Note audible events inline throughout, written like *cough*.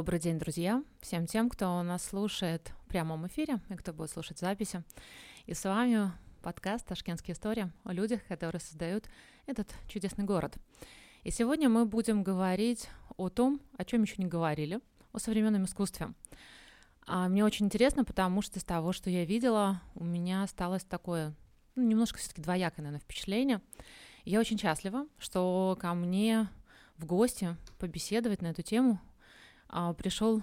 Добрый день, друзья! Всем тем, кто нас слушает в прямом эфире и кто будет слушать записи. И с вами подкаст «Ташкентские истории» о людях, которые создают этот чудесный город. И сегодня мы будем говорить о том, о чем еще не говорили, о современном искусстве. А мне очень интересно, потому что из того, что я видела, у меня осталось такое, ну, немножко все-таки двоякое, наверное, впечатление. я очень счастлива, что ко мне в гости побеседовать на эту тему пришел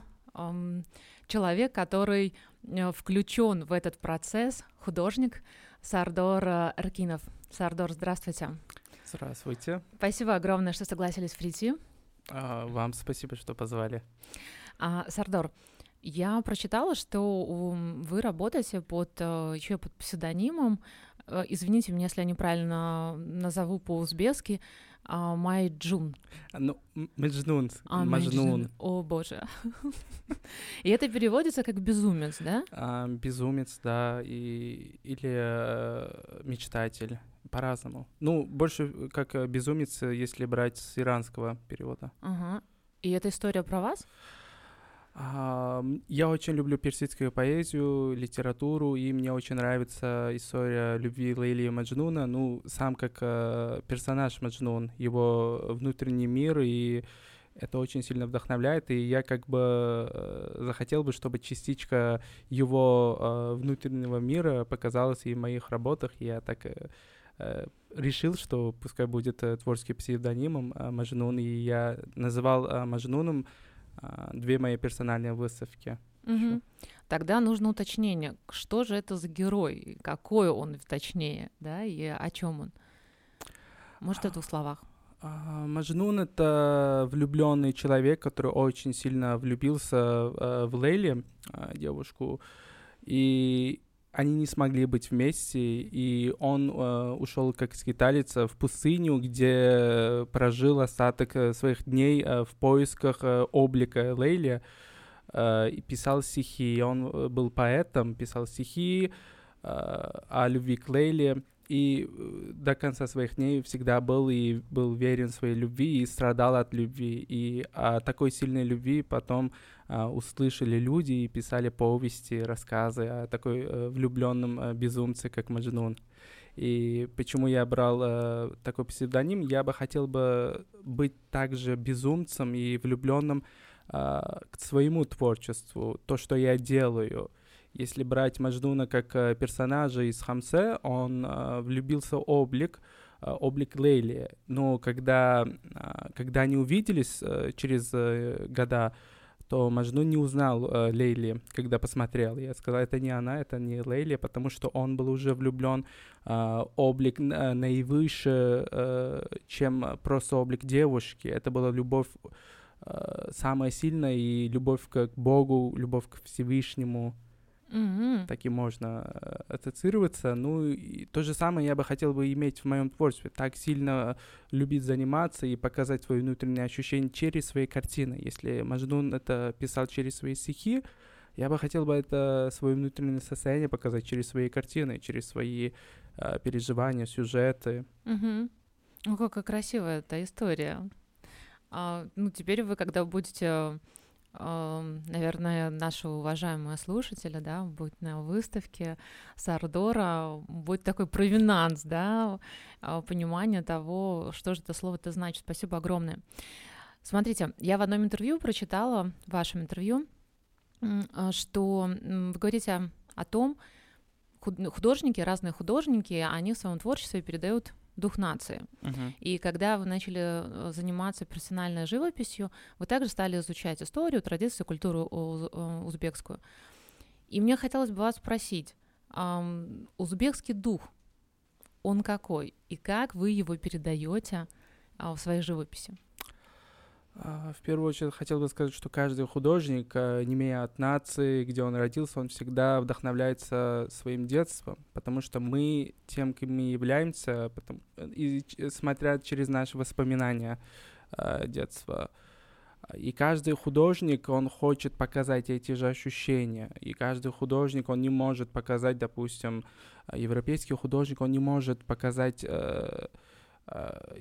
человек, который э, включен в этот процесс, художник Сардор э, Аркинов. Сардор, здравствуйте. Здравствуйте. Спасибо огромное, что согласились прийти. А, вам спасибо, что позвали. А, Сардор, я прочитала, что вы работаете под э, еще под псевдонимом. Извините меня, если я неправильно назову по-узбекски а, Майджун. Ну, Меджнун. А, Маджнун. О, боже. *laughs* И это переводится как безумец, да? А, безумец, да, и, или э, мечтатель, по-разному. Ну, больше как э, безумец, если брать с иранского перевода. Ага. И эта история про вас? Я очень люблю персидскую поэзию, литературу, и мне очень нравится история любви Лейли и Маджнуна. Ну, сам как э, персонаж Маджнун, его внутренний мир, и это очень сильно вдохновляет, и я как бы э, захотел бы, чтобы частичка его э, внутреннего мира показалась и в моих работах. Я так решил, что пускай будет творческим псевдонимом Маджнун, и я называл Маджнуном две мои персональные выставки. Угу. Тогда нужно уточнение, что же это за герой, какой он точнее, да, и о чем он. Может, в двух словах. А, Маджнун — это влюбленный человек, который очень сильно влюбился э, в Лейли, а, девушку, и они не смогли быть вместе, и он э, ушел как скиталец в пустыню, где прожил остаток э, своих дней э, в поисках э, облика Лейли, э, и писал стихи. Он э, был поэтом, писал стихи э, о любви к Лейле, и э, до конца своих дней всегда был и был верен своей любви и страдал от любви. И о такой сильной любви потом а, услышали люди и писали повести, рассказы о такой а, влюбленном а, безумце, как Маджнун. И почему я брал а, такой псевдоним? Я бы хотел бы быть также безумцем и влюбленным а, к своему творчеству, то, что я делаю. Если брать Маджнуна как э, персонажа из Хамсе, он э, влюбился в облик, э, облик Лейли. Но когда, когда они увиделись через года, то Маджнун не узнал э, Лейли, когда посмотрел. Я сказал, это не она, это не Лейли, потому что он был уже влюблен э, облик э, наивыше, э, чем просто облик девушки. Это была любовь самая сильная и любовь к Богу, любовь к Всевышнему. Mm-hmm. Так и можно э, ассоциироваться. Ну, и то же самое я бы хотел бы иметь в моем творчестве. Так сильно любить заниматься и показать свои внутренние ощущения через свои картины. Если Мажнун это писал через свои стихи, я бы хотел бы это свое внутреннее состояние показать через свои картины, через свои э, переживания, сюжеты. Mm-hmm. Ну, какая красивая эта история. А, ну, теперь вы, когда будете наверное, наши уважаемые слушатели, да, будет на выставке Сардора, будет такой провинанс, да, а, понимание того, что же это слово-то значит. Спасибо огромное. Смотрите, я в одном интервью прочитала, в вашем интервью, а, что вы говорите о том, художники, разные художники, они в своем творчестве передают дух нации. Uh-huh. И когда вы начали э, заниматься персональной живописью, вы также стали изучать историю, традицию, культуру э, узбекскую. И мне хотелось бы вас спросить, узбекский дух, он какой? И как вы его передаете э, в своей живописи? А, в первую очередь хотел бы сказать, что каждый художник, а, не имея от нации, где он родился, он всегда вдохновляется своим детством, потому что мы тем, кем мы являемся, потом, и, смотря через наши воспоминания э, детства. И каждый художник, он хочет показать эти же ощущения. И каждый художник, он не может показать, допустим, европейский художник, он не может показать э, э,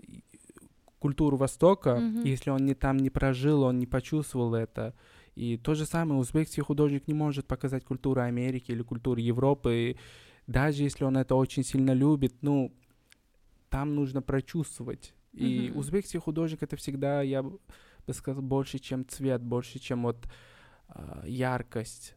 культуру Востока, Мгм. если он не там не прожил, он не почувствовал это. И то же самое, узбекский художник не может показать культуру Америки или культуру Европы, и даже если он это очень сильно любит, ну, там нужно прочувствовать. И Мгм. узбекский художник это всегда, я бы сказал, больше, чем цвет, больше, чем вот а, яркость,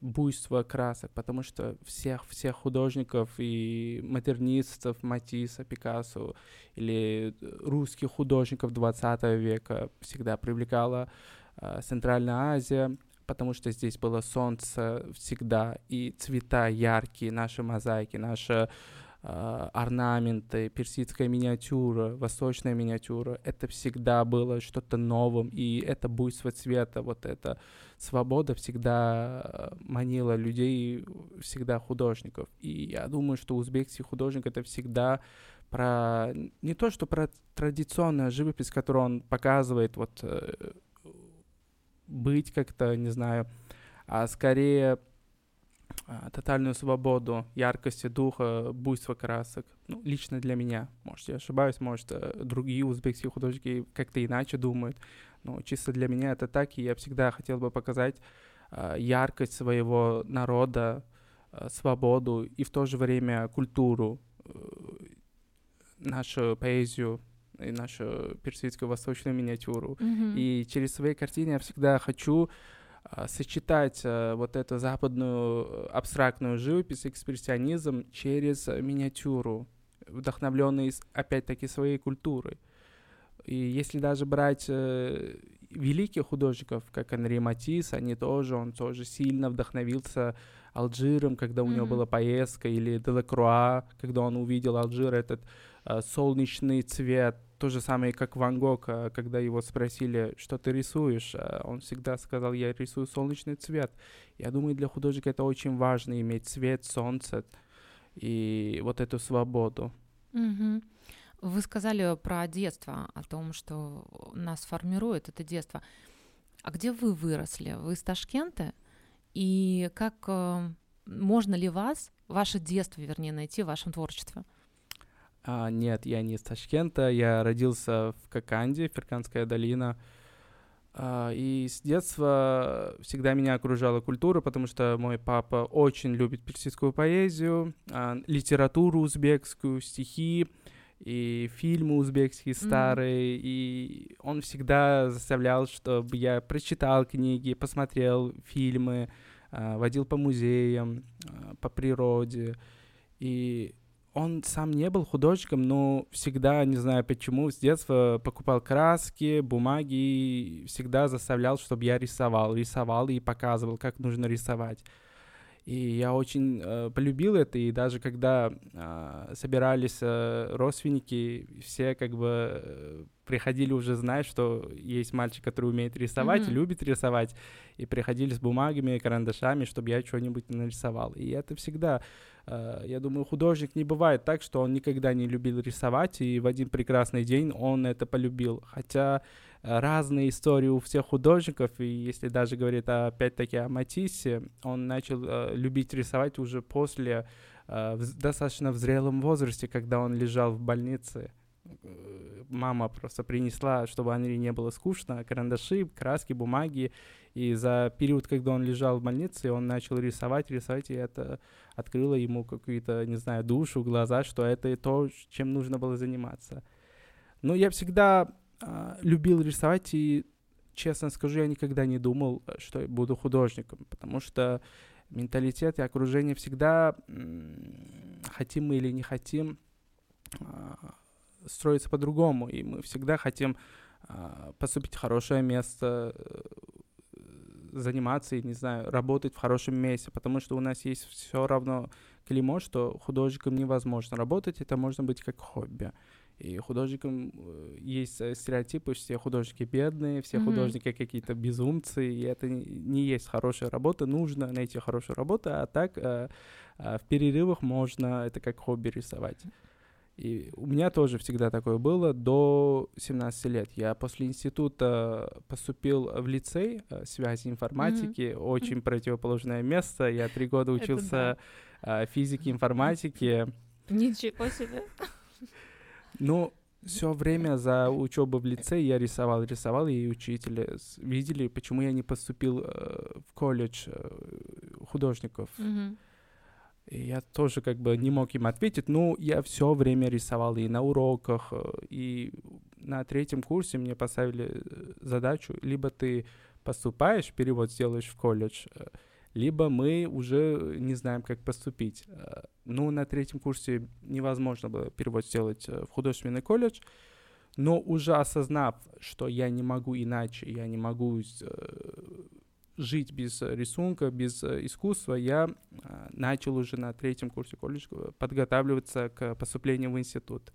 буйство красок, потому что всех всех художников и модернистов Матисса, Пикассо или э, русских художников 20 века всегда привлекала а, Центральная Азия, потому что здесь было солнце всегда и цвета яркие, наши мозаики, наши а, орнаменты, персидская миниатюра, восточная миниатюра. Это всегда было что-то новым, и это буйство цвета, вот эта свобода всегда а, манила людей, всегда художников. И я думаю, что узбекский художник это всегда про не то, что про традиционную живопись, которую он показывает, вот э, быть как-то, не знаю, а скорее а, тотальную свободу, яркости духа, буйство красок. Ну, лично для меня. Может, я ошибаюсь, может, э, другие узбекские художники как-то иначе думают. Но чисто для меня это так, и я всегда хотел бы показать а, яркость своего народа, а, свободу и в то же время культуру, э, нашу поэзию и нашу персидскую восточную миниатюру. Мгм. И через свои картины я всегда хочу а, сочетать а, вот эту западную э, абстрактную живопись, экспрессионизм через э, миниатюру, вдохновленный опять-таки своей культурой. И если даже брать э, великих художников, как Анри Матис, они тоже, он тоже сильно вдохновился Алжиром, когда у него Мгм. была поездка, или Делакруа, когда он увидел Алжир, этот э, солнечный цвет, то же самое, как Ван Гог, э, когда его спросили, что ты рисуешь, э, он всегда сказал, я рисую солнечный цвет. Я думаю, для художника это очень важно, иметь цвет, солнце и вот эту свободу. Мгм. Вы сказали про детство, о том, что нас формирует это детство. А где вы выросли? Вы из Ташкента? И как э, можно ли вас, ваше детство, вернее, найти в вашем творчестве? А, нет, я не из Ташкента, я родился в Коканде, Ферканская долина. А, и с детства всегда меня окружала культура, потому что мой папа очень любит персидскую поэзию, а, литературу узбекскую, стихи и фильмы узбекские старые. И он всегда заставлял, чтобы я прочитал книги, посмотрел фильмы, а, водил по музеям, а, по природе. И он сам не был художником, но всегда, не знаю почему, с детства покупал краски, бумаги, и всегда заставлял, чтобы я рисовал. Рисовал и показывал, как нужно рисовать. И я очень э, полюбил это, и даже когда а, собирались э, родственники, все как бы э, приходили уже знать, что есть мальчик, который умеет рисовать, Мгм. любит рисовать, и приходили с бумагами, карандашами, чтобы я что-нибудь нарисовал. И это всегда, э, я думаю, художник не бывает так, что он никогда не любил рисовать, и в один прекрасный день он это полюбил. Хотя э, разные истории у всех художников, и если даже говорить опять-таки о Матиссе, он начал э, любить рисовать уже после, э, в достаточно в зрелом возрасте, когда он лежал в больнице. Э, Мама просто принесла, чтобы Анри не было скучно, карандаши, краски, бумаги. И за период, когда он лежал в больнице, он начал рисовать, рисовать, и это открыло ему какую-то, не знаю, душу, глаза, что это и то, чем нужно было заниматься. Но я всегда а, любил рисовать, и, честно скажу, я никогда не думал, э, что я буду художником, потому что менталитет и окружение всегда, хотим мы или не хотим, а, строится по-другому, и мы всегда хотим а, поступить в хорошее место, э, заниматься, и, не знаю, работать в хорошем месте, потому что у нас есть все равно клеймо, что художником невозможно работать, это можно быть как хобби. И художникам э, есть э, стереотипы, все художники бедные, все Мгм. художники какие-то безумцы, и это не есть хорошая работа, нужно найти хорошую работу, а так э, э, в перерывах можно это как хобби рисовать. И у меня тоже всегда такое было до 17 лет. Я после института поступил в лицей э, связи информатики, очень противоположное место. Я три года учился э, физике, информатике. Ничего себе. Ну, все время за учебу в лице я рисовал, рисовал, и учителя видели, почему я не поступил э, в колледж э, художников. Мгм. И я тоже как бы не мог им ответить, но я все время рисовал и на уроках, э, и на третьем курсе мне поставили э, задачу, либо ты поступаешь, перевод сделаешь в колледж, э, либо мы уже не знаем, как поступить. Ну, на третьем курсе невозможно было перевод сделать в художественный колледж, но уже осознав, что я не могу иначе, я не могу жить без э, рисунка, без э, искусства, я э, начал уже на третьем курсе колледжа э, подготавливаться к поступлению в институт.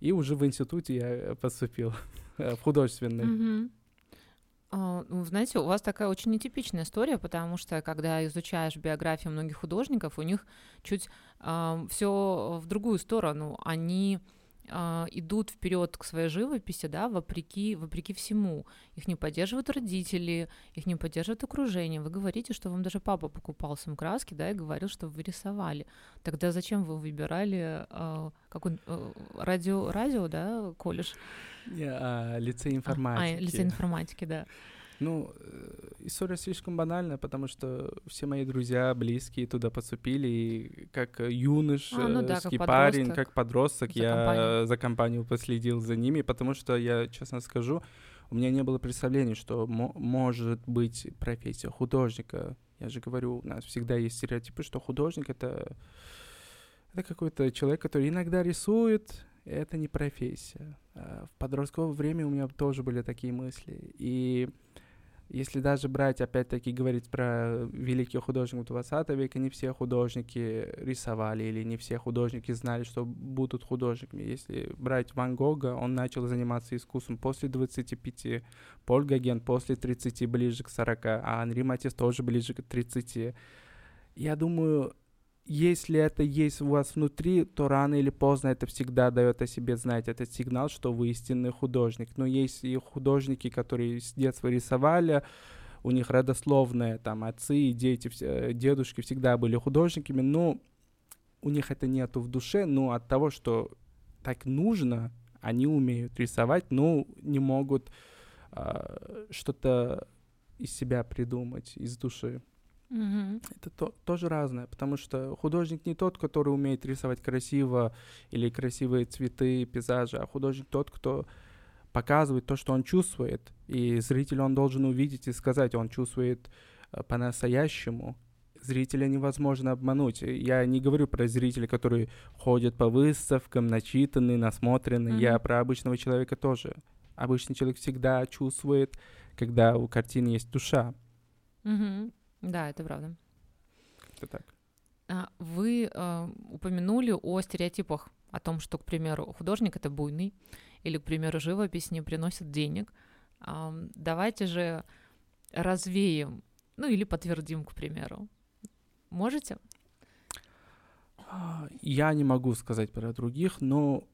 И уже в институте я э, поступил *laughs* э, в художественный. Ну, знаете, у вас такая очень нетипичная история, потому что когда изучаешь биографию многих художников, у них чуть все в другую сторону. Они идут вперед к своей живописи, да, вопреки, вопреки всему. Их не поддерживают родители, их не поддерживает окружение. Вы говорите, что вам даже папа покупал сам краски, да, и говорил, что вы рисовали. Тогда зачем вы выбирали а, какой э, радио, радио, да, колледж? Я, а, лицей А, информатики. А, лицей информатики, да. Ну, э, история слишком банальная, потому что все мои друзья, близкие туда поступили, и как э, юнош, А, ну да, как э, парень, подросток. как подросток, За я компанию. за компанию последил за ними, потому что я, честно скажу, у меня не было представления, что мо- может быть профессия художника. Я же говорю, у нас всегда есть стереотипы, что художник это, это какой-то человек, который иногда рисует, это не профессия. А В подростковое время у меня тоже были такие мысли. И если даже брать, опять-таки, говорить про великих художников 20 века, не все художники рисовали, или не все художники знали, что будут художниками. Если брать Ван Гога, он начал заниматься искусством после 25, Поль Гоген после 30, ближе к 40, а Анри Матис тоже ближе к 30. Я думаю, если это есть у вас внутри, то рано или поздно это всегда дает о себе знать. Это сигнал, что вы истинный художник. Но есть и художники, которые с детства рисовали, у них родословные, там, отцы и дети, э, дедушки всегда были художниками, но у них это нету в душе, но от того, что так нужно, они умеют рисовать, но не могут а, что-то из себя придумать, из души. Мгм. Это то- тоже разное, потому что художник не тот, который умеет рисовать красиво или красивые цветы, пейзажи, а художник тот, кто показывает то, что он чувствует. И зритель он должен увидеть и сказать, он чувствует э, по-настоящему. Зрителя невозможно обмануть. Я не говорю про зрителя, которые ходят по выставкам, начитанные, насмотренные. Я Мгм. про обычного человека тоже. Обычный человек всегда чувствует, когда у картины есть душа. Мгм. Да, это правда. Как-то так. А, Вы э, упомянули о стереотипах, о том, что, к примеру, художник это буйный, или, к примеру, живопись не приносит денег. Ам, Давайте же развеем, ну или подтвердим, к примеру. Можете? Я не могу сказать про других, но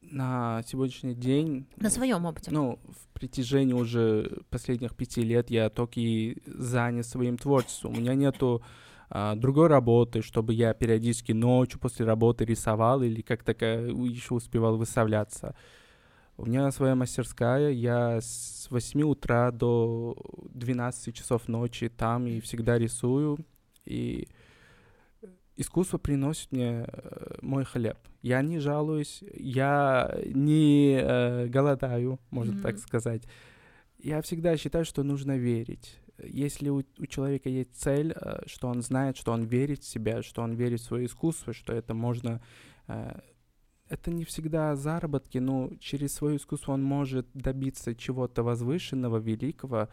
на сегодняшний день, На своем опыте. ну, в притяжении уже последних пяти лет я только и занят своим творчеством. У меня нету а, другой работы, чтобы я периодически ночью после работы рисовал или как то еще успевал выставляться. У меня своя мастерская, я с 8 утра до 12 часов ночи там и всегда рисую. И искусство приносит мне э, мой хлеб. Я не жалуюсь, я не э, голодаю, можно так Мгм. сказать. Я всегда считаю, что нужно верить. Если у, у человека есть цель, э, что он знает, что он верит в себя, что он верит в свое искусство, что это можно... э, это не всегда заработки, но через свое искусство он может добиться чего-то возвышенного, великого,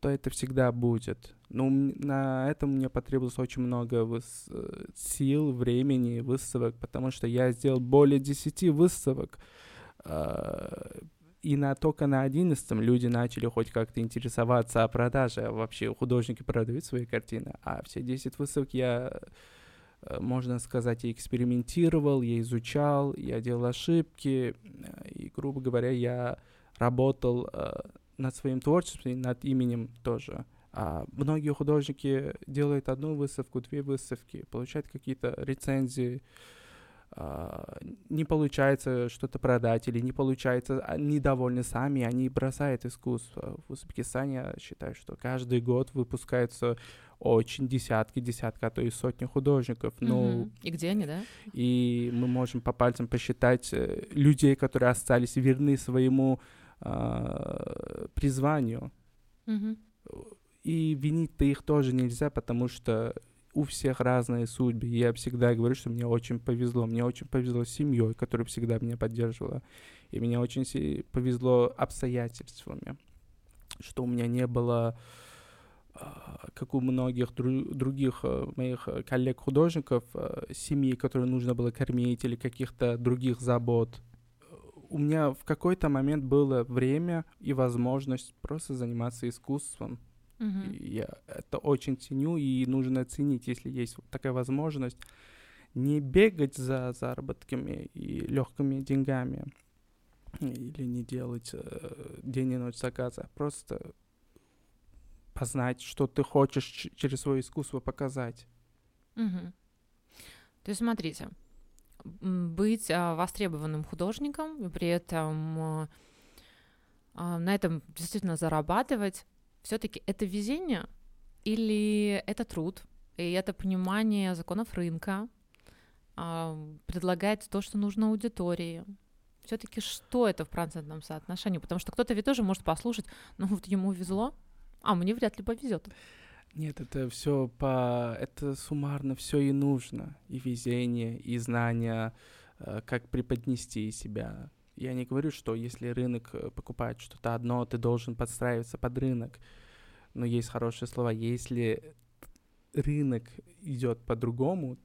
то это всегда будет. Ну, м- на этом мне потребовалось очень много выс- э, сил, времени, выставок, потому что я сделал более 10 выставок. э, И на, только на 11 люди начали хоть как-то интересоваться о продаже. А вообще художники продают свои картины. А все 10 выставок я, э, можно сказать, я экспериментировал, я изучал, я делал ошибки. э, И, грубо говоря, я работал над своим творчеством над именем тоже. А многие художники делают одну выставку, две выставки, получают какие-то рецензии, а, не получается что-то продать или не получается, а, недовольны сами, они бросают искусство. В Узбекистане я считаю, что каждый год выпускаются очень десятки, десятки, а то и сотни художников. Ну, И где они, да? И мы можем по пальцам посчитать э, людей, которые остались верны своему э, призванию. Угу. И винить-то их тоже нельзя, потому что у всех разные судьбы. Я всегда говорю, что мне очень повезло. Мне очень повезло с семьей, которая всегда меня поддерживала. И мне очень повезло обстоятельствами, что у меня не было а, как у многих дру- других э, моих коллег-художников, э, семьи, которые нужно было кормить, или каких-то других забот. У меня в какой-то момент было время и возможность просто заниматься искусством. Угу. Я это очень ценю, и нужно оценить, если есть вот такая возможность, не бегать за заработками и легкими деньгами, или не делать э, день и ночь заказа, а просто познать, что ты хочешь через свое искусство показать. Угу. То есть смотрите, быть а, востребованным художником и при этом а, а, на этом действительно зарабатывать все-таки это везение или это труд, и это понимание законов рынка, а, предлагает то, что нужно аудитории. Все-таки что это в процентном соотношении? Потому что кто-то ведь тоже может послушать, ну вот ему везло, а мне вряд ли повезет. Нет, это все по... Это суммарно все и нужно. И везение, и знания, э, как преподнести себя, я не говорю, что если рынок э, покупает что-то одно, ты должен подстраиваться под рынок. Но есть хорошие слова. Если рынок идет по-другому,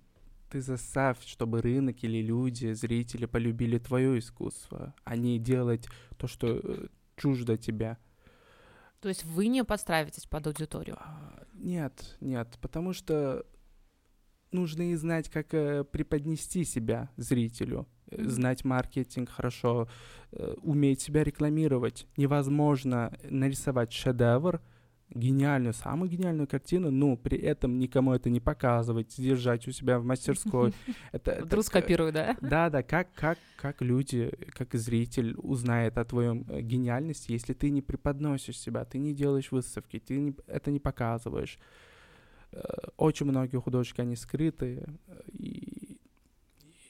ты заставь, чтобы рынок или люди, зрители полюбили твое искусство, а не делать то, что э, чуждо тебя. То есть вы не подстраиваетесь под аудиторию? А, нет, нет, потому что нужно и знать, как э, преподнести себя зрителю знать маркетинг хорошо, э, уметь себя рекламировать. Невозможно нарисовать шедевр, гениальную, самую гениальную картину, но при этом никому это не показывать, держать у себя в мастерской. *laughs* Это, Вдруг скопирую, да? Да, да, как, как, как люди, как зритель узнает о твоем э, гениальности, если ты не преподносишь себя, ты не делаешь выставки, ты не, это не показываешь. Э, очень многие художники, они скрытые, и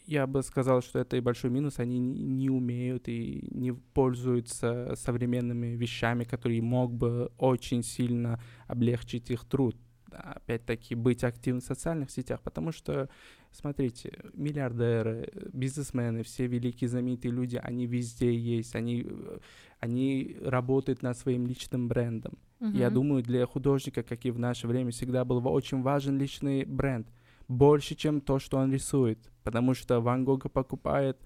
я бы сказал, что это и большой минус. Они не умеют и не пользуются современными вещами, которые мог бы очень сильно облегчить их труд. Опять-таки, быть активным в социальных сетях, потому что, смотрите, миллиардеры, бизнесмены, все великие знаменитые люди, они везде есть, они, они работают над своим личным брендом. Uh-huh. Я думаю, для художника, как и в наше время, всегда был очень важен личный бренд — больше, чем то, что он рисует. Потому что Ван Гога покупает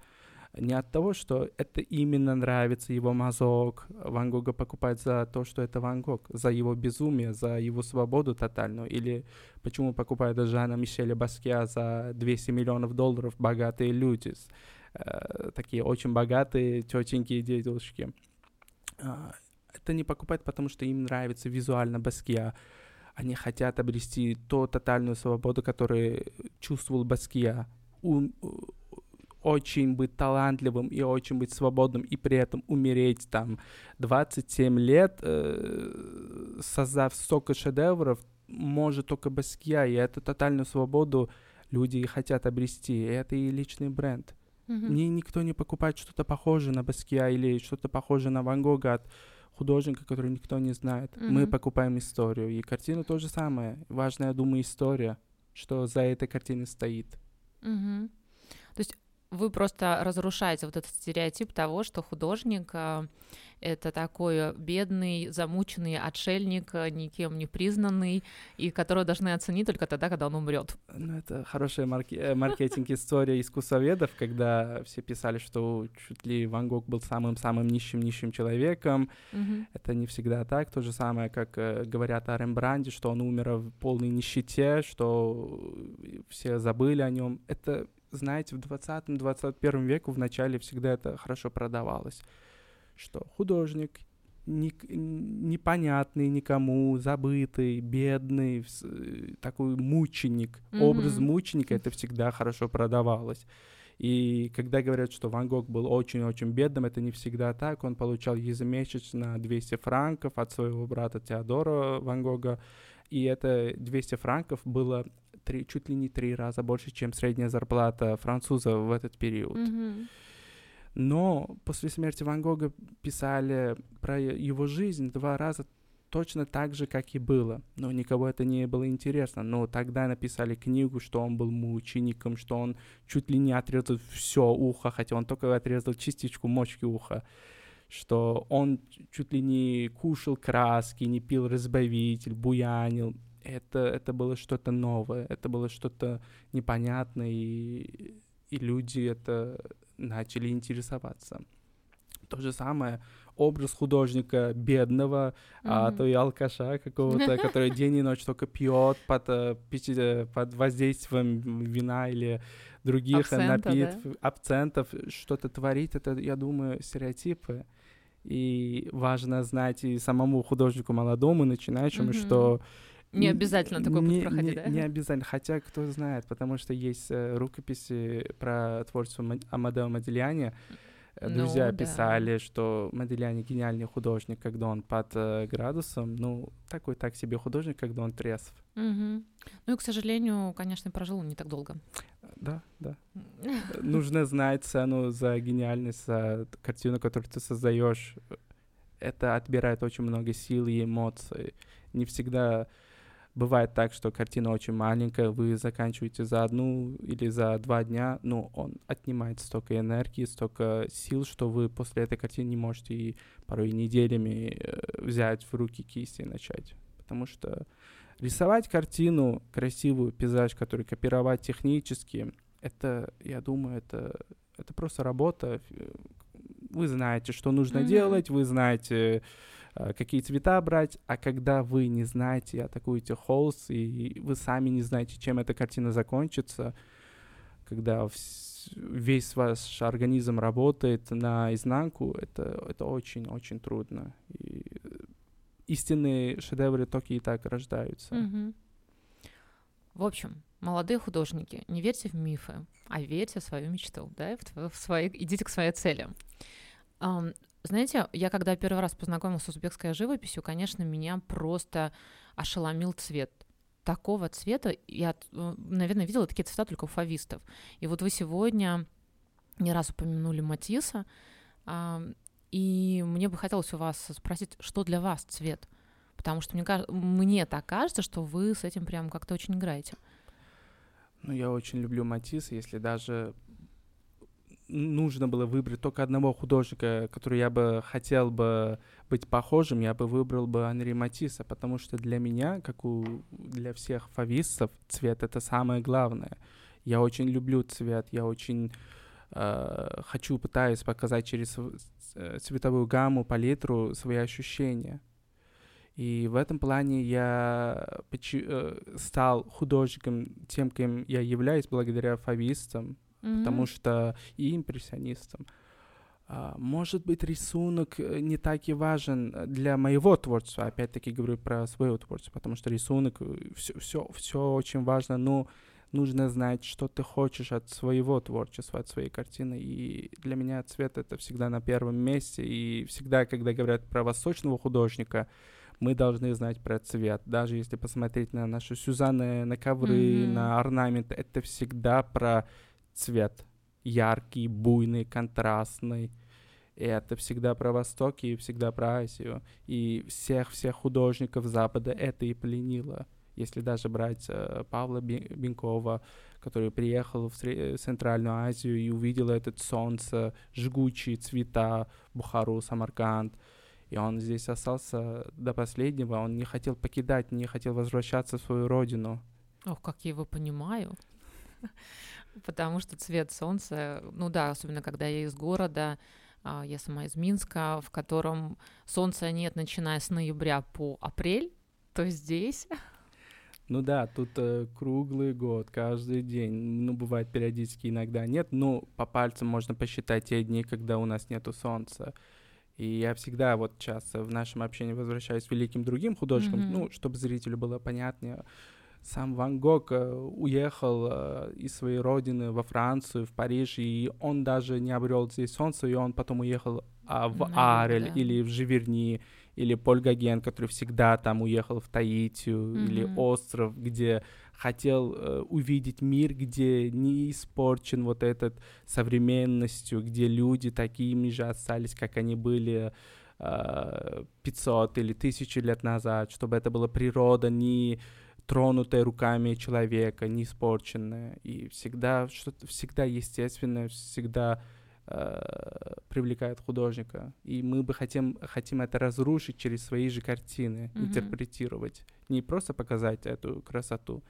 не от того, что это именно нравится его мазок. Ван Гога покупает за то, что это Ван Гог, за его безумие, за его свободу тотальную. Или почему покупает Жана Мишеля Баския за 200 миллионов долларов богатые люди, э, такие очень богатые тетеньки и дедушки. Э, это не покупает, потому что им нравится визуально Баския они хотят обрести ту тотальную свободу, которую чувствовал Баския. У, очень быть талантливым и очень быть свободным, и при этом умереть там 27 лет, э, создав столько шедевров, может только Баския, и эту тотальную свободу люди хотят обрести, и это и личный бренд. Mm-hmm. Мне никто не покупает что-то похожее на Баския или что-то похожее на Ван Гога от художника, который никто не знает. Mm-hmm. Мы покупаем историю. И картина то же самое. Важная, я думаю, история, что за этой картиной стоит. Mm-hmm. То есть вы просто разрушаете вот этот стереотип того, что художник а, это такой бедный, замученный отшельник, никем не признанный, и которого должны оценить только тогда, когда он умрет. Ну, это хорошая марки- э, маркетинг-история искусствоведов, когда все писали, что чуть ли Ван Гог был самым-самым нищим-нищим человеком. Это не всегда так. То же самое, как э, говорят о Рембранде, что он умер в полной нищете, что все забыли о нем. Это знаете, в 20-21 веку в начале всегда это хорошо продавалось, что художник не, непонятный никому, забытый, бедный, такой мученик, mm-hmm. образ мученика, это всегда хорошо продавалось. И когда говорят, что Ван Гог был очень-очень бедным, это не всегда так. Он получал ежемесячно 200 франков от своего брата Теодора Ван Гога. И это 200 франков было три, чуть ли не три раза больше, чем средняя зарплата француза в этот период. Мгм. Но после смерти Ван Гога писали про его жизнь два раза точно так же, как и было. Но никого это не было интересно. Но тогда написали книгу, что он был мучеником, что он чуть ли не отрезал все ухо, хотя он только отрезал частичку мочки уха. Что он чуть ли не кушал краски, не пил разбавитель, буянил. Это, это было что-то новое, это было что-то непонятное, и, и люди это начали интересоваться. То же самое образ художника бедного, а Мгм. то и алкаша какого-то, *laughs* который день и ночь только пьет под, э, э, под воздействием вина или других Абсента, напитков, абсентов, что-то творит, это, я думаю, стереотипы. И важно знать и самому художнику молодому, начинающему, Мгм. что Не обязательно такой путь не, проходить, не- да? Не обязательно, хотя кто знает, потому что есть э, рукописи про творчество Ма- Амадео Модильяни. Э, Ну, Друзья да. писали, что Модильяни гениальный художник, когда он под э, градусом. Ну, такой так себе художник, когда он трезв. Мгм. Ну и, к сожалению, конечно, прожил он не так долго. Да, да. *laughs* Нужно знать цену за гениальность, за картину, которую ты создаешь. Это отбирает очень много сил и эмоций. Не всегда бывает так, что картина очень маленькая, вы заканчиваете за одну или за два дня, но он отнимает столько энергии, столько сил, что вы после этой картины не можете и порой неделями э, взять в руки кисти и начать. Потому что рисовать картину, красивую пейзаж, который копировать технически, это, я думаю, это, это просто работа. Вы знаете, что нужно Мгм. делать, вы знаете, какие цвета брать, а когда вы не знаете, и атакуете холст, и вы сами не знаете, чем эта картина закончится, когда весь ваш организм работает на изнанку, это, это очень-очень трудно. И э, истинные шедевры только и так рождаются. В общем, молодые художники, не верьте в мифы, а верьте в свою мечту, да, в, в свои, идите к своей цели. Ам, знаете, я когда первый раз познакомилась с узбекской живописью, конечно, меня просто ошеломил цвет. Такого цвета я, э, наверное, видела такие цвета только у фавистов. И вот вы сегодня не раз упомянули Матисса, ам, и мне бы хотелось у вас спросить, что для вас цвет? Потому что мне, мне так кажется, что вы с этим прям как-то очень играете. Ну, я очень люблю Матисса, если даже нужно было выбрать только одного художника, который я бы хотел бы быть похожим, я бы выбрал бы Анри Матисса, потому что для меня, как у для всех фавистов, цвет — это самое главное. Я очень люблю цвет, я очень э, хочу, пытаюсь показать через э, цветовую гамму, палитру свои ощущения. И в этом плане я э, стал художником тем, кем я являюсь, благодаря фавистам, потому что и импрессионистам. А, Может быть, рисунок э, не так и важен э, для моего творчества. Опять-таки говорю про свое творчество, потому что рисунок все, все, все очень важно, но нужно знать, что ты хочешь от своего творчества, от своей картины. И для меня цвет это всегда на первом месте. И всегда, когда говорят про восточного художника, мы должны знать про цвет. Даже если посмотреть на наши Сюзанны, на ковры, Мгм. на орнаменты, это всегда про цвет. Яркий, буйный, контрастный. И это всегда про Восток и всегда про Азию. И всех-всех художников Запада это и пленило. Если даже брать э, Павла Бенкова, который приехал в Центральную Азию и увидел этот солнце, жгучие цвета, Бухару, Самарканд, и он здесь остался до последнего, он не хотел покидать, не хотел возвращаться в свою родину. Ох, как я его понимаю. Потому что цвет солнца, ну да, особенно когда я из города, а, я сама из Минска, в котором солнца нет, начиная с ноября по апрель, то здесь Ну да, тут э, круглый год, каждый день. Ну, бывает периодически иногда нет. Ну, по пальцам можно посчитать те дни, когда у нас нету солнца. И я всегда вот часто в нашем общении возвращаюсь к великим другим художникам, Мгм. ну, чтобы зрителю было понятнее. Сам Ван Гог э, уехал э, из своей родины во Францию, в Париж, и он даже не обрел здесь солнце, и он потом уехал а, в Арель да. или в Живерни, или Поль Гоген, который всегда там уехал в Таитию, или Мгм. остров, где хотел э, увидеть мир, где не испорчен вот этот современностью, где люди такими же остались, как они были э, 500 или 1000 лет назад, чтобы это была природа, не тронутая руками человека, не испорченная. И всегда что-то всегда естественное, всегда э, привлекает художника. И мы бы хотим, хотим это разрушить через свои же картины, Мгм. интерпретировать. Не просто показать эту красоту.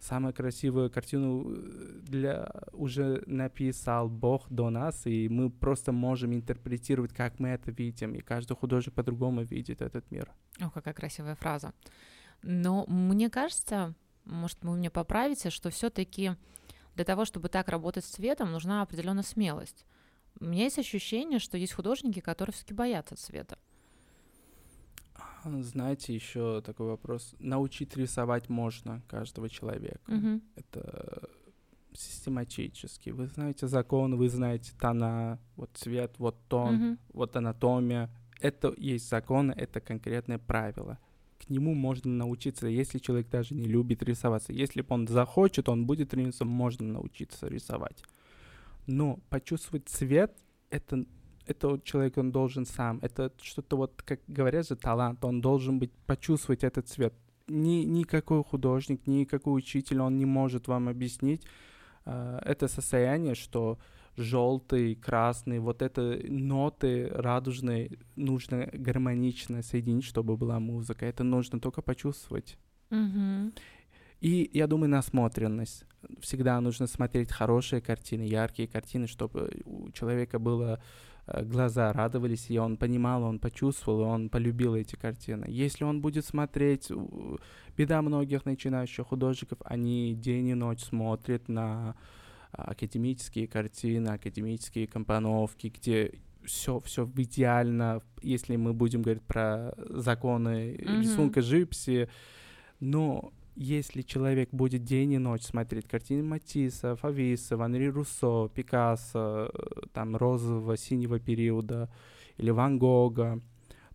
Самую красивую картину э, для уже написал Бог до нас, и мы просто можем интерпретировать, как мы это видим, и каждый художник по-другому видит этот мир. О, какая красивая фраза. Но мне кажется, может, вы меня поправите, что все-таки для того, чтобы так работать с цветом, нужна определенная смелость. У меня есть ощущение, что есть художники, которые все-таки боятся цвета. А, Знаете, еще такой вопрос. Научить рисовать можно каждого человека. Мгм. Это систематически. Вы знаете закон, вы знаете тона, вот цвет, вот тон, Мгм. вот анатомия. Это есть закон, это конкретное правило. К нему можно научиться, если человек даже не любит рисоваться. Если он захочет, он будет рисоваться, можно научиться рисовать. Но почувствовать цвет, это, это человек, он должен сам. Это что-то вот, как говорят же, талант. Он должен быть, почувствовать этот цвет. Ни, никакой художник, никакой учитель, он не может вам объяснить э, это состояние, что желтый, красный, вот это ноты радужные нужно гармонично соединить, чтобы была музыка. Это нужно только почувствовать. Мгм. И я думаю, насмотренность. Всегда нужно смотреть хорошие картины, яркие картины, чтобы у человека было э, глаза радовались, и он понимал, он почувствовал, он полюбил эти картины. Если он будет смотреть, беда многих начинающих художников, они день и ночь смотрят на академические картины, академические компоновки, где все, все идеально, если мы будем говорить про законы Мгм. рисунка живописи, но если человек будет день и ночь смотреть картины Матисса, Фависа, Ванри Руссо, Пикассо, э, там розового, синего периода или Ван Гога,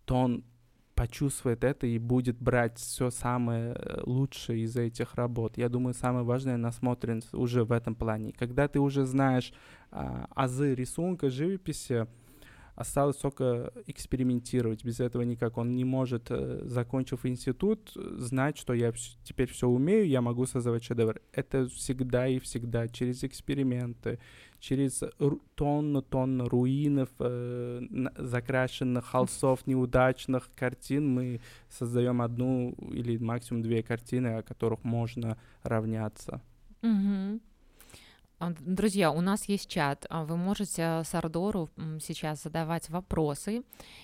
то он почувствует это и будет брать все самое э, лучшее из этих работ. Я думаю, самое важное насмотренность уже в этом плане. Когда ты уже знаешь а, азы рисунка, живописи, осталось только экспериментировать. Без этого никак. Он не может, э, закончив институт, знать, что я теперь все умею, я могу создавать шедевр. Это всегда и всегда через эксперименты, через ру- тонну-тонну руинов, э, закрашенных холстов, неудачных картин мы создаем одну или максимум две картины, о которых можно равняться. Мгм. А, Друзья, у нас есть чат. а Вы можете Сардору м, сейчас задавать вопросы.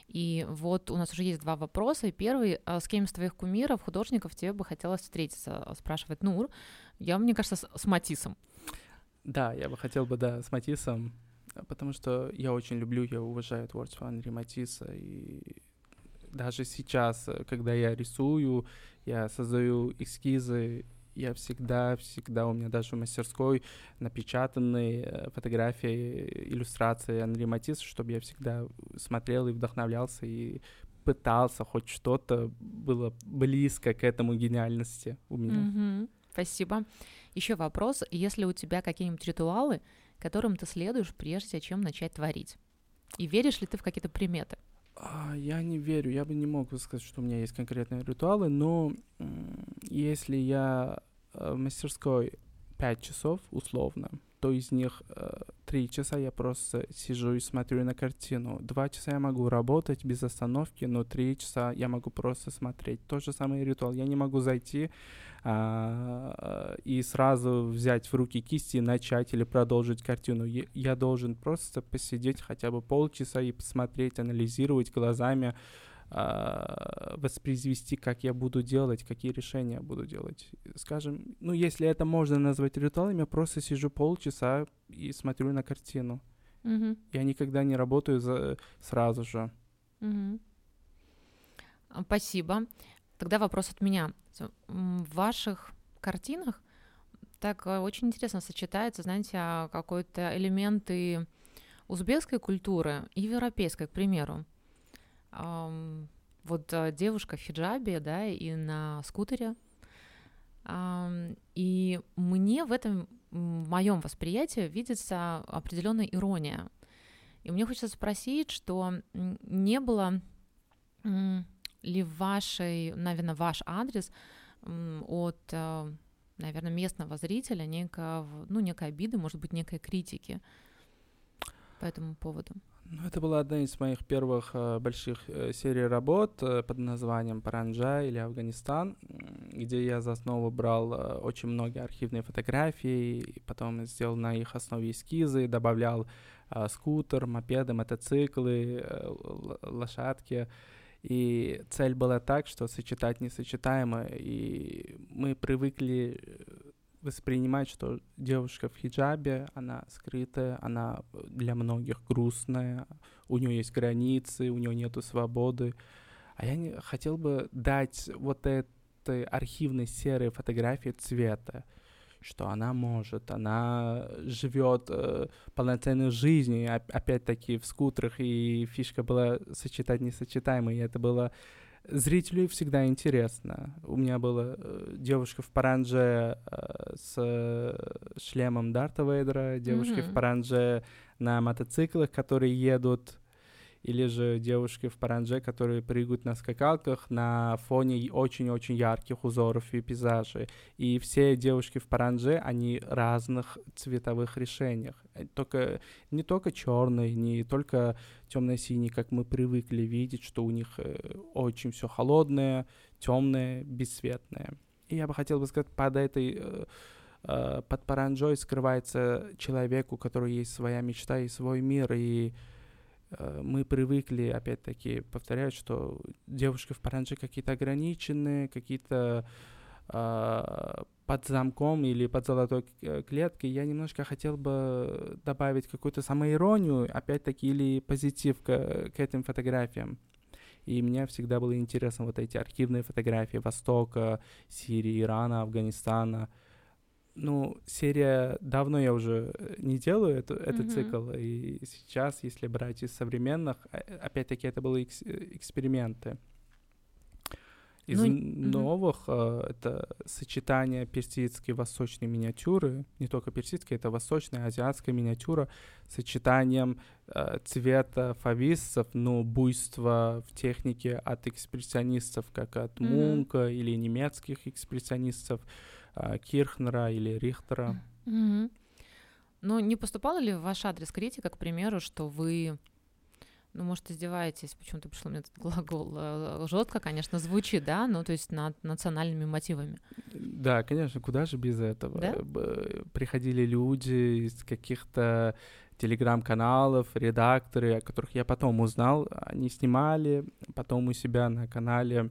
И вот у нас уже есть два вопроса. Первый, а с кем из твоих кумиров, художников тебе бы хотелось встретиться? Спрашивает Нур. Я, мне кажется, с, Матисом. Да, я бы хотел бы, да, с Матисом, э, потому что я очень люблю, я уважаю творчество Анри Матисса, и даже сейчас, э, когда я рисую, я создаю эскизы, я всегда, всегда, у меня даже в мастерской напечатаны э, фотографии, иллюстрации Анри Матисса, чтобы я всегда смотрел и вдохновлялся, и пытался хоть что-то было близко к этому гениальности у меня. Мгм. Спасибо. Еще вопрос. Если у тебя какие-нибудь ритуалы, которым ты следуешь, прежде чем начать творить? И веришь ли ты в какие-то приметы? А, Я не верю, я бы не мог сказать, что у меня есть конкретные ритуалы, но если я э, в мастерской 5 часов, условно, то из них э, 3 часа я просто сижу и смотрю на картину. 2 часа я могу работать без остановки, но 3 часа я могу просто смотреть. Тот же самый ритуал. Я не могу зайти а, и сразу взять в руки кисти и начать или продолжить картину. Я, должен просто посидеть хотя бы полчаса и посмотреть, анализировать глазами, а, воспроизвести, как я буду делать, какие решения я буду делать. Скажем, ну, если это можно назвать ритуалом, я просто сижу полчаса и смотрю на картину. Мгм. Я никогда не работаю за, сразу же. А, Спасибо. Тогда вопрос от меня. В ваших картинах так э, очень интересно сочетается, знаете, а, какой-то элементы узбекской культуры и европейской, к примеру. Вот э, девушка в хиджабе, да, и на скутере. И мне в этом, в моем восприятии, видится определенная ирония. И мне хочется спросить, что не было ли вашей, наверное, ваш адрес от, э, наверное, местного зрителя некого, ну, некой обиды, может быть, некой критики по этому поводу? Ну, это была одна из моих первых э, больших э, серий работ э, под названием «Паранджа» или «Афганистан», где я за основу брал э, очень многие архивные фотографии, и потом сделал на их основе эскизы, добавлял э, скутер, мопеды, мотоциклы, э, лошадки, и цель была так, что сочетать несочетаемое. И мы привыкли э, воспринимать, что девушка в хиджабе, она скрытая, она для многих грустная, у нее есть границы, у нее нету свободы. А я не, хотел бы дать вот этой архивной серой фотографии цвета что она может, она живет э, полноценной жизнью, опять-таки в скутерах, и фишка была сочетать несочетаемые, и это было зрителю всегда интересно. У меня была э, девушка в паранже э, с шлемом Дарта Вейдера, девушки mm-hmm. в паранже на мотоциклах, которые едут или же девушки в паранже, которые прыгают на скакалках на фоне очень-очень ярких узоров и пейзажей. И все девушки в паранже, они разных цветовых решениях. Э, только, не только черный, не только темно-синий, как мы привыкли видеть, что у них э, очень все холодное, темное, бесцветное. И я бы хотел бы сказать, под этой э, под паранджой скрывается человек, у которого есть своя мечта и свой мир, и мы привыкли, опять-таки, повторять, что девушки в паранже какие-то ограниченные, какие-то э, под замком или под золотой э, клеткой. Я немножко хотел бы добавить какую-то самоиронию, опять-таки, или позитив к, к этим фотографиям. И мне всегда было интересно вот эти архивные фотографии Востока, Сирии, Ирана, Афганистана — ну, серия давно я уже э, не делаю эту, этот mm-hmm. цикл, и сейчас, если брать из современных, а, опять-таки это были экс- э, эксперименты. Из ну, новых mm-hmm. это сочетание персидской восточной миниатюры, не только персидской, это восточная, азиатская миниатюра, сочетанием э, цвета фавистов, но буйства в технике от экспрессионистов, как от mm-hmm. Мунка или немецких экспрессионистов, а, Кирхнера или Рихтера. Mm-hmm. Ну, не поступало ли в ваш адрес критика, к примеру, что вы, ну, может, издеваетесь, почему-то пришел мне этот глагол, э, жестко, конечно, звучит, да, ну, то есть над национальными мотивами. Да, конечно, куда же без этого? Да? Приходили люди из каких-то телеграм-каналов, редакторы, о которых я потом узнал, они снимали потом у себя на канале а,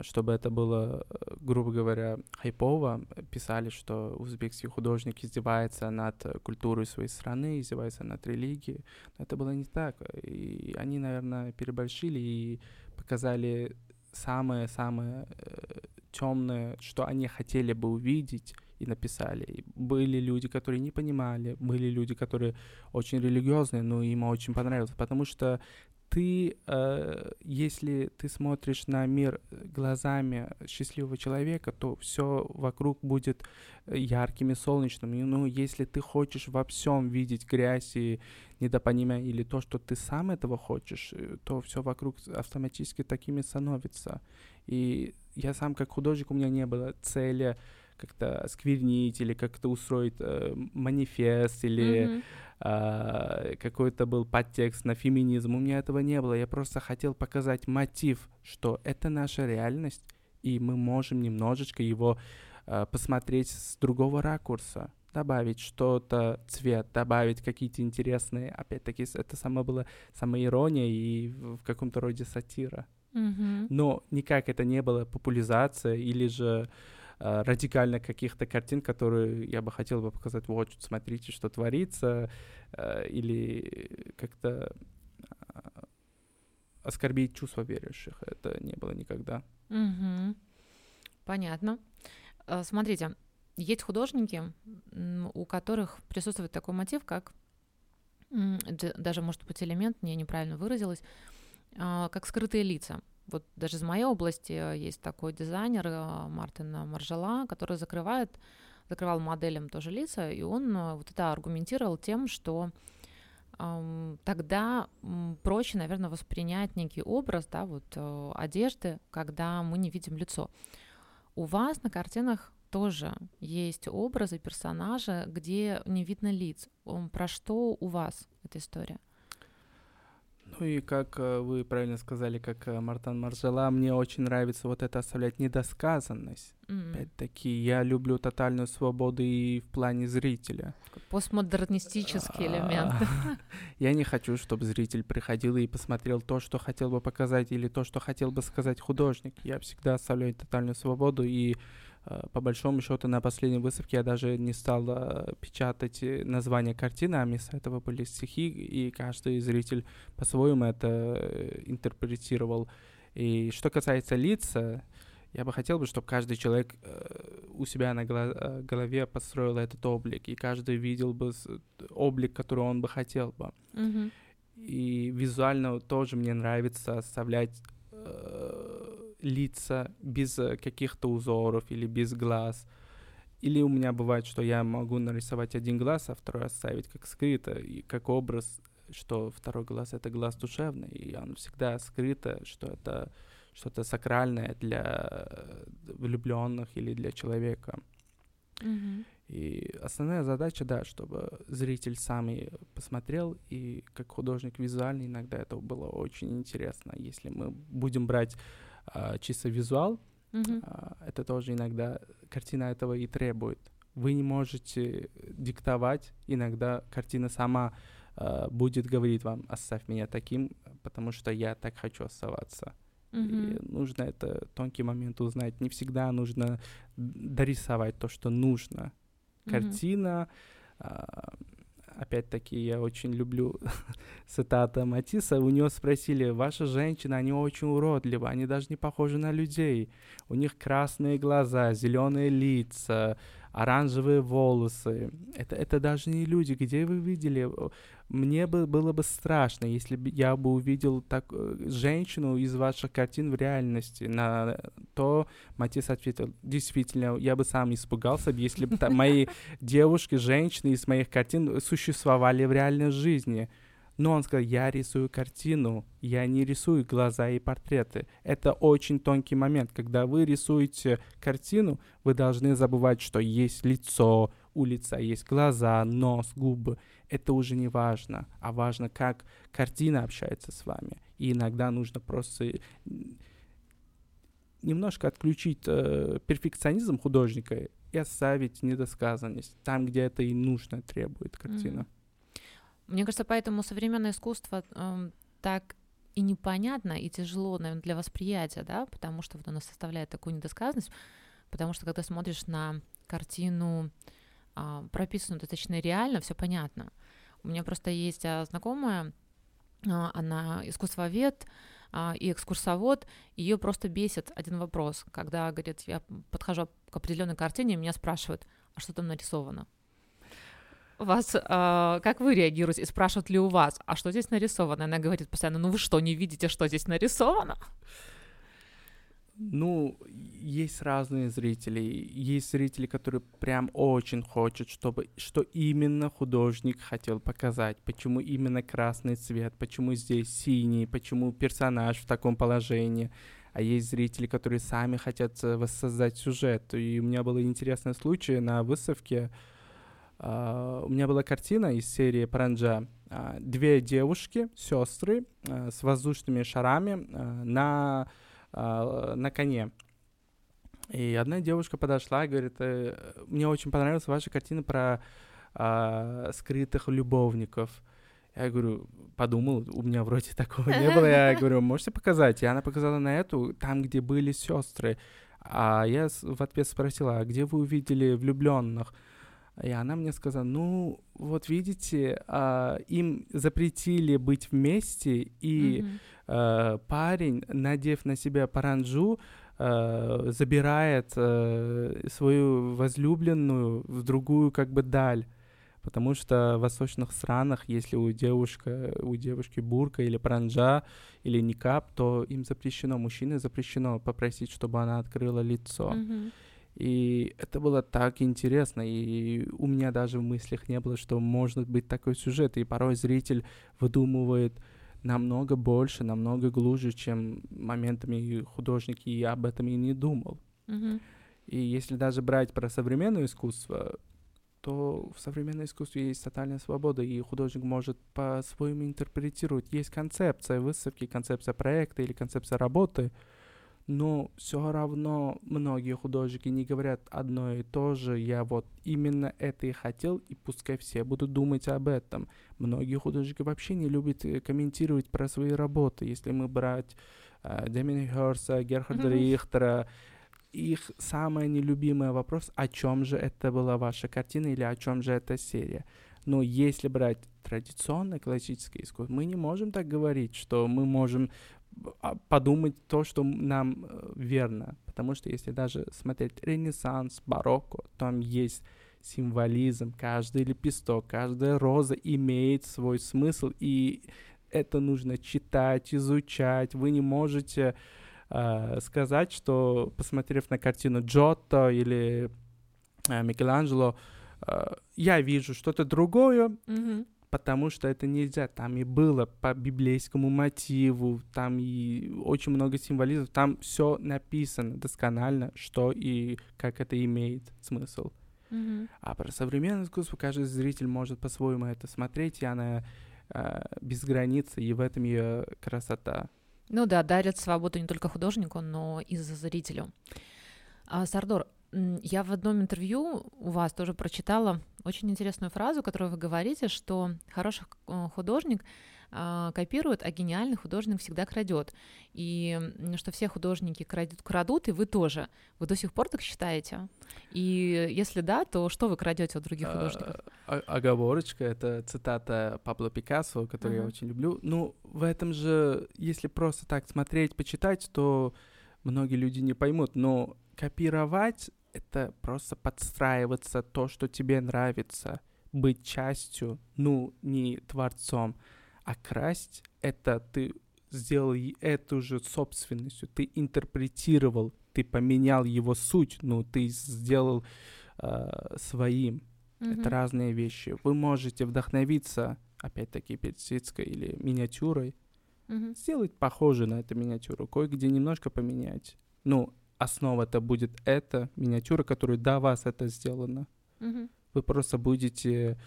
чтобы это было, э, грубо говоря, хайпово, писали, что узбекский художник издевается над культурой своей страны, издевается над религией. Но это было не так. И они, наверное, переборщили и показали самое-самое э, темное, что они хотели бы увидеть, и написали. И были люди, которые не понимали, были люди, которые очень религиозные, но им очень понравилось, потому что ты, э, если ты смотришь на мир глазами счастливого человека, то все вокруг будет ярким и солнечным. И, ну, если ты хочешь во всем видеть грязь и недопонимание или то, что ты сам этого хочешь, э, то все вокруг автоматически такими становится. И я сам как художник, у меня не было цели как-то сквернить или как-то устроить э, манифест или mm-hmm. э, какой-то был подтекст на феминизм. У меня этого не было. Я просто хотел показать мотив, что это наша реальность, и мы можем немножечко его э, посмотреть с другого ракурса добавить что-то, цвет, добавить какие-то интересные, опять-таки, это само было самоирония и в каком-то роде сатира. Mm-hmm. Но никак это не было популяризация или же Э, радикально каких-то картин, которые я бы хотел бы показать, вот, смотрите, что творится, э, или как-то э, оскорбить чувства верующих. Это не было никогда. Угу. Понятно. смотрите, есть художники, у которых присутствует такой мотив, как даже, может быть, элемент, я неправильно выразилась, как скрытые лица. Вот даже из моей области есть такой дизайнер э, Мартин Маржала, который закрывает, закрывал моделям тоже лица, и он э, вот это аргументировал тем, что тогда проще, наверное, воспринять некий образ, да, вот э, одежды, когда мы не видим лицо. У вас на картинах тоже есть образы, персонажи, где не видно лиц. Про что у вас эта история? Ну и как э, вы правильно сказали, как э, Мартан Маржела, мне очень нравится вот это оставлять недосказанность. Mm-hmm. Опять-таки, я люблю тотальную свободу и в плане зрителя. Постмодернистический элемент. *laughs* Я не хочу, чтобы зритель приходил и посмотрел то, что хотел бы показать, или то, что хотел бы сказать художник. Я всегда оставляю тотальную свободу и по большому счету на последней выставке я даже не стал э, печатать э, название картины, а вместо этого были стихи, и каждый зритель по-своему это интерпретировал. И что касается лица, я бы хотел бы, чтобы каждый человек у себя на голове построил этот облик, и каждый видел бы облик, который он бы хотел бы. Mm-hmm. И визуально тоже мне нравится оставлять лица без э, каких-то узоров или без глаз. Или у меня бывает, что я могу нарисовать один глаз, а второй оставить как скрыто, и как образ, что второй глаз — это глаз душевный, и он всегда скрыто, что это что-то сакральное для э, влюбленных или для человека. Mm-hmm. И основная задача, да, чтобы зритель сам и посмотрел, и как художник визуальный иногда это было очень интересно. Если мы будем брать а, чисто визуал, mm-hmm. а, это тоже иногда картина этого и требует. Вы не можете диктовать, иногда картина сама а, будет говорить вам, оставь меня таким, потому что я так хочу оставаться. Mm-hmm. И нужно это тонкий момент узнать. Не всегда нужно дорисовать то, что нужно. Картина, mm-hmm опять-таки, я очень люблю *laughs* цитата Матисса, у него спросили, ваши женщины, они очень уродливы, они даже не похожи на людей, у них красные глаза, зеленые лица, оранжевые волосы. Это, это даже не люди. Где вы видели? Мне бы было бы страшно, если бы я бы увидел так, э, женщину из ваших картин в реальности. На то Матис ответил, действительно, я бы сам испугался, если бы мои *laughs* девушки, женщины из моих картин существовали в реальной жизни. Но он сказал, я рисую картину, я не рисую глаза и портреты. Это очень тонкий момент. Когда вы рисуете картину, вы должны забывать, что есть лицо, у лица есть глаза, нос, губы. Это уже не важно, а важно, как картина общается с вами. И иногда нужно просто немножко отключить э, перфекционизм художника и оставить недосказанность там, где это и нужно требует картина. Mm-hmm. Мне кажется, поэтому современное искусство э, так и непонятно, и тяжело, наверное, для восприятия, да, потому что вот оно составляет такую недосказанность, потому что когда смотришь на картину, э, прописанную достаточно реально, все понятно. У меня просто есть а, знакомая, а, она искусствовед и экскурсовод, ее просто бесит один вопрос, когда, говорит, я подхожу к определенной картине, меня спрашивают, а что там нарисовано? Вас, э, как вы реагируете? И спрашивают ли у вас, а что здесь нарисовано? Она говорит постоянно, ну вы что, не видите, что здесь нарисовано? Ну, есть разные зрители. Есть зрители, которые прям очень хотят, чтобы что именно художник хотел показать, почему именно красный цвет, почему здесь синий, почему персонаж в таком положении. А есть зрители, которые сами хотят э, воссоздать сюжет. И у меня был интересный случай на выставке, Uh, у меня была картина из серии Паранджа. Uh, две девушки, сестры, uh, с воздушными шарами на, на коне. И одна девушка подошла и говорит, э, мне очень понравилась ваша картина про скрытых любовников. Я говорю, подумал, у меня вроде такого не было. Я *laughs* говорю, можете показать? И она показала на эту, там, где были сестры. А я в ответ спросила, а где вы увидели влюбленных? И она мне сказала, ну, вот видите, а, им запретили быть вместе, и mm-hmm. э, парень, надев на себя паранджу, э, забирает э, свою возлюбленную в другую как бы даль. Потому что в восточных странах, если у, девушка, у девушки бурка или паранджа или никап, то им запрещено, мужчине запрещено попросить, чтобы она открыла лицо. Мгм. И это было так интересно, и у меня даже в мыслях не было, что может быть такой сюжет, и порой зритель выдумывает намного больше, намного глубже, чем моментами художник и об этом и не думал. Мгм. И если даже брать про современное искусство, то в современном искусстве есть тотальная свобода, и художник может по-своему интерпретировать. Есть концепция выставки, концепция проекта или концепция работы, но все равно многие художники не говорят одно и то же. Я вот именно это и хотел, и пускай все будут думать об этом. Многие художники вообще не любят э, комментировать про свои работы. Если мы брать э, Демина Херса, Герхарда Мгм. Рихтера, их самый нелюбимый вопрос, о чем же это была ваша картина или о чем же эта серия. Но если брать традиционное классическое искусство, мы не можем так говорить, что мы можем подумать то, что нам э, верно. Потому что если даже смотреть Ренессанс, барокко, там есть символизм, каждый лепесток, каждая роза имеет свой смысл, и это нужно читать, изучать. Вы не можете э, сказать, что, посмотрев на картину Джотто или э, Микеланджело, э, я вижу что-то другое, Мгм. Потому что это нельзя. Там и было по библейскому мотиву, там и очень много символизмов, там все написано досконально, что и как это имеет смысл. Мгм. А про современное искусство каждый зритель может по-своему это смотреть, и она э, без границ, и в этом ее красота. Ну да, дарят свободу не только художнику, но и за зрителю. А, Сардор, я в одном интервью у вас тоже прочитала очень интересную фразу, которую вы говорите, что хороший художник а, копирует, а гениальный художник всегда крадет. И что все художники крадут, крадут, и вы тоже. Вы до сих пор так считаете? И если да, то что вы крадете у других художников? А, о- Оговорочка, это цитата Пабло Пикассо, которую я Ага. очень люблю. Ну, в этом же, если просто так смотреть, почитать, то многие люди не поймут. Но копировать — это просто подстраиваться то, что тебе нравится, быть частью, ну, не творцом, а красть — это ты сделал эту же собственностью, ты интерпретировал, ты поменял его суть, ну, ты сделал э, своим. Мгм. Это разные вещи. Вы можете вдохновиться, опять-таки, персидской или миниатюрой, Мгм. сделать похоже на эту миниатюру, кое-где немножко поменять. Ну, основа это будет эта миниатюра, которая до вас это сделана. Мгм. Вы просто будете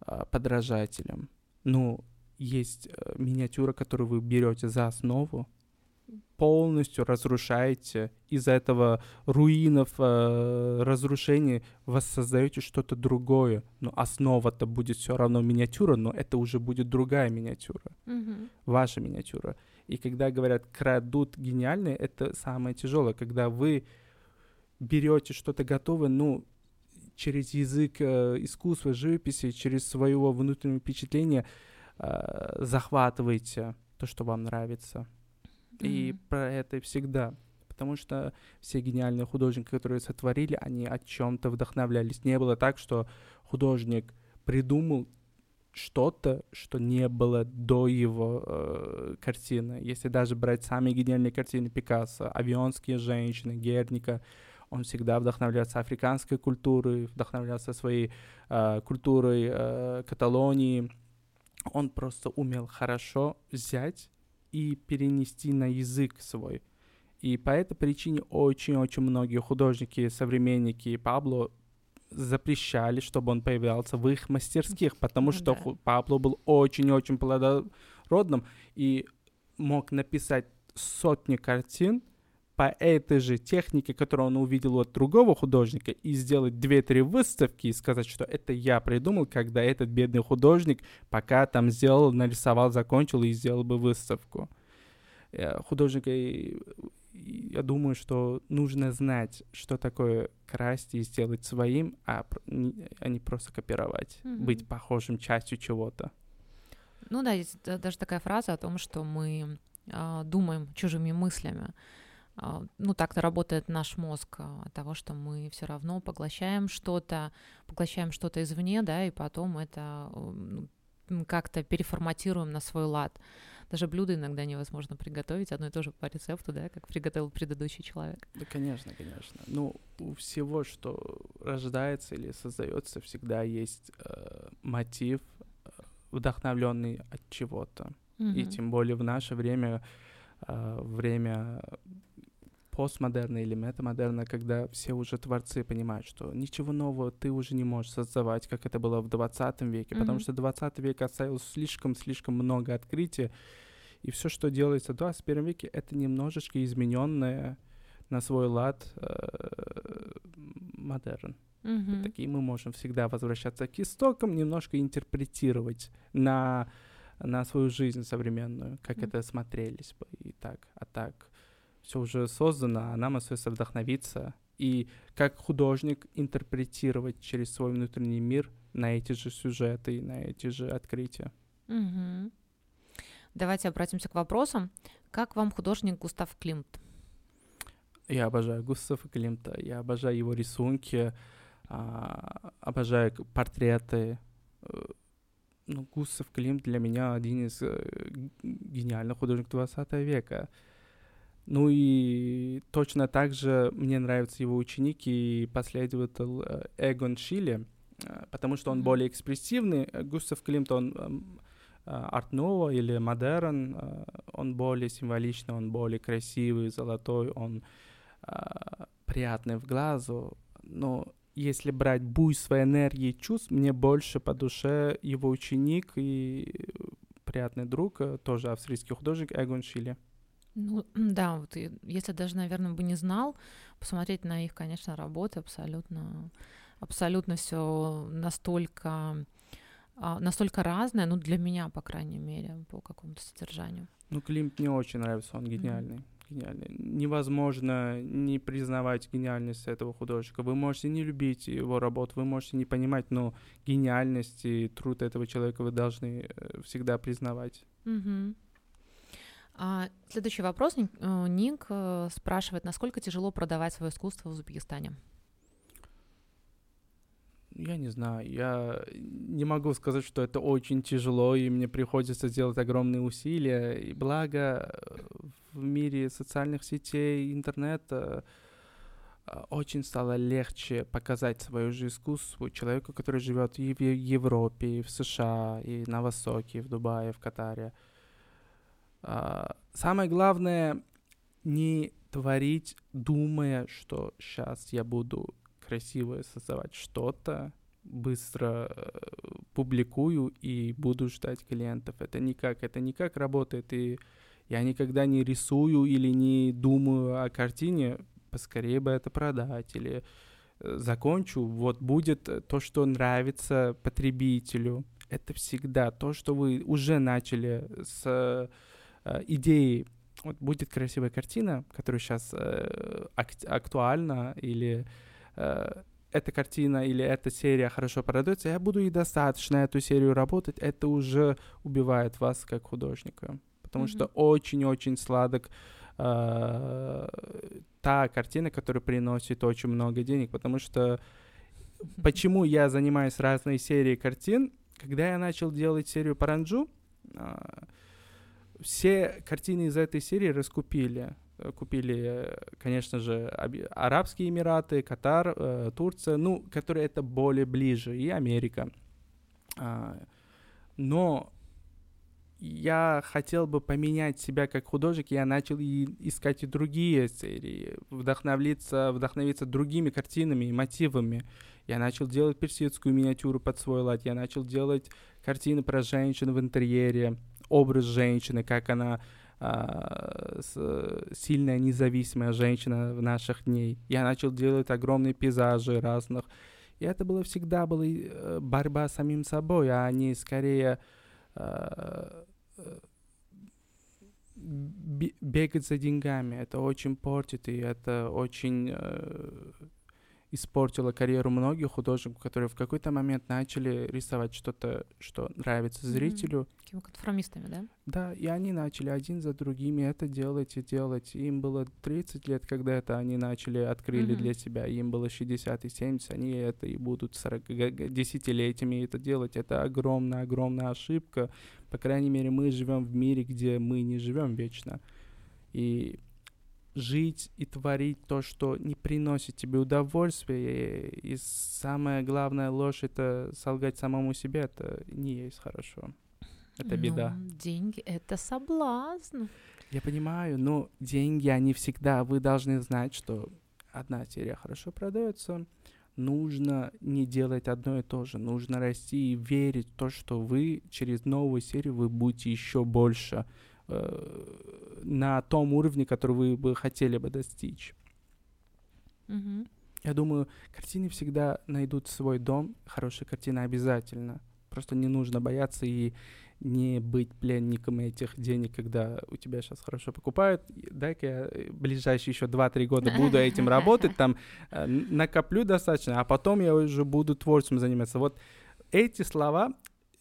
а, подражателем. Ну, есть э, миниатюра, которую вы берете за основу, полностью разрушаете, из-за этого руинов, э, разрушений воссоздаете что-то другое. Но основа-то будет все равно миниатюра, но это уже будет другая миниатюра, Мгм. ваша миниатюра. И когда говорят крадут гениальные, это самое тяжелое, когда вы берете что-то готовое, ну, через язык э, искусства, живописи, через своего внутреннего впечатления э, захватываете то, что вам нравится. И Мгм. про это всегда. Потому что все гениальные художники, которые сотворили, они о чем-то вдохновлялись. Не было так, что художник придумал что-то, что не было до его э, картины. Если даже брать самые гениальные картины Пикассо, «Авионские женщины», Герника, он всегда вдохновлялся африканской культурой, вдохновлялся своей э, культурой э, Каталонии. Он просто умел хорошо взять и перенести на язык свой. И по этой причине очень-очень многие художники, современники Пабло запрещали, чтобы он появлялся в их мастерских, потому Ну что да. Пабло был очень-очень плодородным и мог написать сотни картин по этой же технике, которую он увидел от другого художника, и сделать две-три выставки и сказать, что это я придумал, когда этот бедный художник пока там сделал, нарисовал, закончил и сделал бы выставку. Э, Художника, я думаю, что нужно знать, что такое красть и сделать своим, а, а не просто копировать, Мгм. быть похожим частью чего-то. Ну да, есть да- даже такая фраза о том, что мы э, думаем чужими мыслями. Э, ну, так-то работает наш мозг э, от того, что мы все равно поглощаем что-то, поглощаем что-то извне, да, и потом это э, как-то переформатируем на свой лад. Даже блюдо иногда невозможно приготовить одно и то же по рецепту, да, как приготовил предыдущий человек. Да, конечно, конечно. Ну, у всего, что рождается или создается, всегда есть э, мотив, э, вдохновленный от чего-то. Mm-hmm. И тем более в наше время, э, время постмодерна или метамодерна, когда все уже творцы понимают, что ничего нового ты уже не можешь создавать, как это было в 20 веке, mm-hmm. потому что 20 век оставил слишком-слишком много открытий, и все, что делается в 21 веке, это немножечко измененное на свой лад э, модерн. Mm-hmm. Такие мы можем всегда возвращаться к истокам, немножко интерпретировать на, на свою жизнь современную, как mm-hmm. это смотрелись бы и так, а так все уже создано, а нам остается вдохновиться и как художник интерпретировать через свой внутренний мир на эти же сюжеты, на эти же открытия. Угу. Давайте обратимся к вопросам. Как вам художник Густав Климт? Я обожаю Густава Климта, я обожаю его рисунки, а, обожаю портреты. Э, ну, Густав Климт для меня один из э, гениальных художников 20 века. Ну и точно так же мне нравится его ученик и последователь э, Эгон Шиле, э, потому что он mm-hmm. более экспрессивный. Густав Климт, он эм, э, арт-ново или модерн, он более символичный, он более красивый, золотой, он приятный в глазу. Но если брать буйство энергии чувств, мне больше по душе его ученик и приятный друг, тоже австрийский художник Эгон Шиле. Ну, да, вот если даже, наверное, бы не знал, посмотреть на их, конечно, работы абсолютно, абсолютно все настолько, а, настолько разное, ну, для меня, по крайней мере, по какому-то содержанию. Ну, Климт мне очень нравится, он гениальный. Mm-hmm. Гениальный. Невозможно не признавать гениальность этого художника. Вы можете не любить его работу, вы можете не понимать, но гениальность и труд этого человека вы должны э, всегда признавать. Mm-hmm. А, следующий вопрос. Э, Ник э, спрашивает, насколько тяжело продавать свое искусство в Узбекистане? Я не знаю, я не могу сказать, что это очень тяжело, и мне приходится делать огромные усилия. И благо э, в мире социальных сетей, интернета очень стало легче показать свое же искусство человеку, который живет и в Европе, и в США, и на Востоке, и в Дубае, и в Катаре. А, самое главное не творить, думая, что сейчас я буду красиво создавать что-то, быстро э, публикую и буду ждать клиентов. Это никак, это никак работает. И я никогда не рисую или не думаю о картине, поскорее бы это продать или э, закончу. Вот будет то, что нравится потребителю. Это всегда то, что вы уже начали с идеи, вот будет красивая картина, которая сейчас э, ак- актуальна, или э, эта картина или эта серия хорошо продается, я буду и достаточно эту серию работать, это уже убивает вас как художника. Потому mm-hmm. что очень-очень сладок э, та картина, которая приносит очень много денег. Потому что почему я занимаюсь разной серией картин, когда я начал делать серию Паранджу, э, все картины из этой серии раскупили. Э, купили, конечно же, Арабские Эмираты, Катар, э, Турция, ну, которые это более ближе, и Америка. А, но я хотел бы поменять себя как художник, я начал и искать и другие серии, вдохновиться, вдохновиться другими картинами и мотивами. Я начал делать персидскую миниатюру под свой лад, я начал делать картины про женщин в интерьере, образ женщины, как она а, сильная независимая женщина в наших дней. Я начал делать огромные пейзажи разных. И это было всегда была э, борьба с самим собой, а не скорее э, бегать за деньгами. Это очень портит, и это очень... Э, испортило карьеру многих художников, которые в какой-то момент начали рисовать что-то, что нравится зрителю. Mm-hmm. Такими конформистами, да? Да, и они начали один за другими это делать и делать. Им было 30 лет, когда это они начали, открыли mm-hmm. для себя. Им было 60 и 70, они это и будут 40, десятилетиями это делать. Это огромная-огромная ошибка. По крайней мере, мы живем в мире, где мы не живем вечно. И жить и творить то, что не приносит тебе удовольствия. И самая главная ложь — это солгать самому себе. Это не есть хорошо. Это ну, беда. Деньги — это соблазн. Я понимаю, но деньги, они всегда... Вы должны знать, что одна серия хорошо продается, нужно не делать одно и то же. Нужно расти и верить в то, что вы через новую серию вы будете еще больше Э, на том уровне, который вы бы хотели бы достичь. Mm-hmm. Я думаю, картины всегда найдут свой дом, хорошие картины обязательно. Просто не нужно бояться и не быть пленником этих денег, когда у тебя сейчас хорошо покупают. Дай-ка я э, ближайшие еще 2-3 года буду этим работать, там э, накоплю достаточно, а потом я уже буду творчеством заниматься. Вот эти слова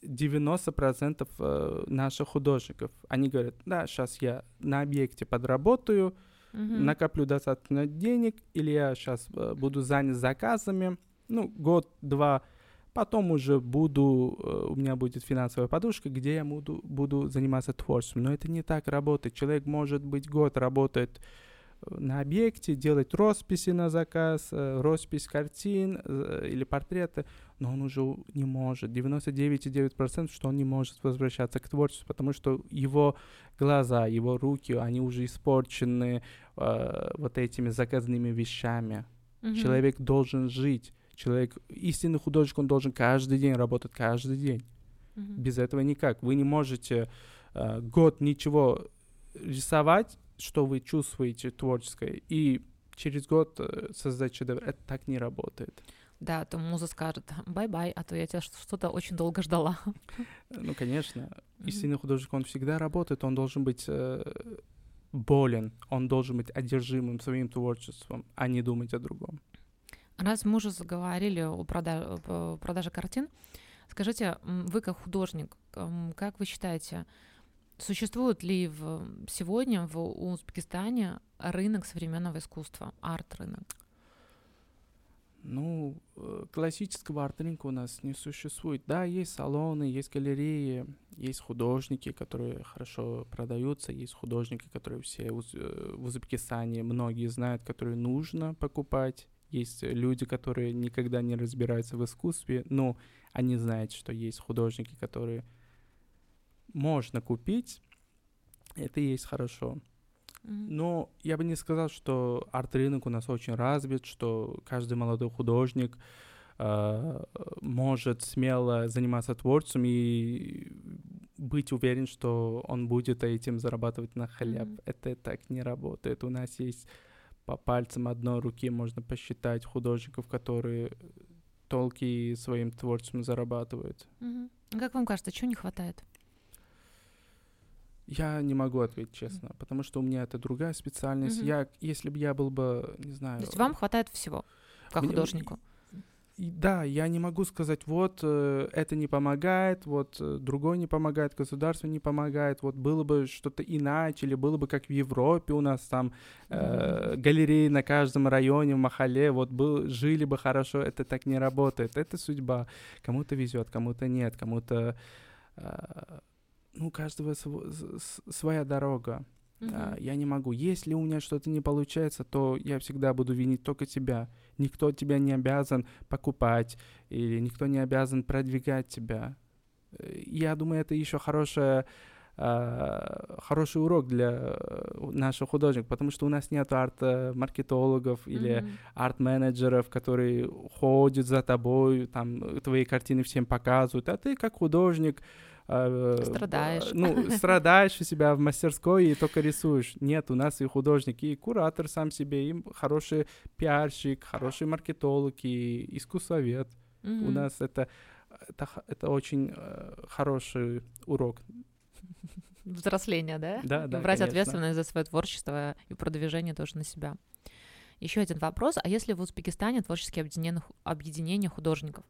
90% э, наших художников, они говорят, да, сейчас я на объекте подработаю, mm-hmm. накоплю достаточно денег, или я сейчас э, буду занят заказами, ну, год-два, потом уже буду, э, у меня будет финансовая подушка, где я буду, буду заниматься творчеством. Но это не так работает. Человек, может быть, год работает на объекте, делать росписи на заказ, роспись картин или портреты, но он уже не может. 99,9% что он не может возвращаться к творчеству, потому что его глаза, его руки, они уже испорчены э, вот этими заказными вещами. Mm-hmm. Человек должен жить. Человек, истинный художник, он должен каждый день работать, каждый день. Mm-hmm. Без этого никак. Вы не можете э, год ничего рисовать, что вы чувствуете творческое, и через год э, создать шедевр. Это так не работает. Да, то муза скажет bye-bye, а то я тебя что-то очень долго ждала. Ну, конечно. Истинный художник, он всегда работает, он должен быть э, болен, он должен быть одержимым своим творчеством, а не думать о другом. Раз мы уже заговорили о продаже, о продаже картин, скажите, вы как художник, как вы считаете, Существует ли в, сегодня в Узбекистане рынок современного искусства, арт-рынок? Ну, э, классического арт-рынка у нас не существует. Да, есть салоны, есть галереи, есть художники, которые хорошо продаются, есть художники, которые все э, в Узбекистане многие знают, которые нужно покупать. Есть люди, которые никогда не разбираются в искусстве, но они знают, что есть художники, которые можно купить, это и есть хорошо. Но я бы не сказал, что арт-рынок у нас очень развит, что каждый молодой художник э, может смело заниматься творчеством и быть уверен, что он будет этим зарабатывать на хлеб. Mm-hmm. Это так не работает. У нас есть по пальцам одной руки можно посчитать художников, которые толки своим творчеством зарабатывают. Mm-hmm. Как вам кажется, чего не хватает? Я не могу ответить честно, mm-hmm. потому что у меня это другая специальность. Mm-hmm. Я, если бы я был бы, не знаю. То есть вам хватает всего, как мне, художнику? И, да, я не могу сказать, вот э, это не помогает, вот э, другой не помогает, государство не помогает, вот было бы что-то иначе, или было бы как в Европе у нас там э, галереи на каждом районе, в Махале, вот был, жили бы хорошо, это так не работает, это судьба. Кому-то везет, кому-то нет, кому-то... Э, ну, у каждого св- своя дорога. Uh-huh. А, я не могу. Если у меня что-то не получается, то я всегда буду винить только тебя. Никто тебя не обязан покупать, или никто не обязан продвигать тебя. Э, я думаю, это еще хорошая Uh, хороший урок для э, наших художников, потому что у нас нет арт-маркетологов или mm-hmm. арт-менеджеров, которые ходят за тобой, там твои картины всем показывают, а ты как художник страдаешь. Ну, страдаешь у себя в мастерской и только рисуешь. Нет, у нас и художники, и куратор сам себе, и хороший пиарщик, хороший маркетолог, и искусствовед. Mm-hmm. У нас это, это, это очень э, хороший урок. Взросление, да? Да, да. Брать конечно. ответственность за свое творчество и продвижение тоже на себя. Еще один вопрос. А если в Узбекистане творческие объединения, объединения художников?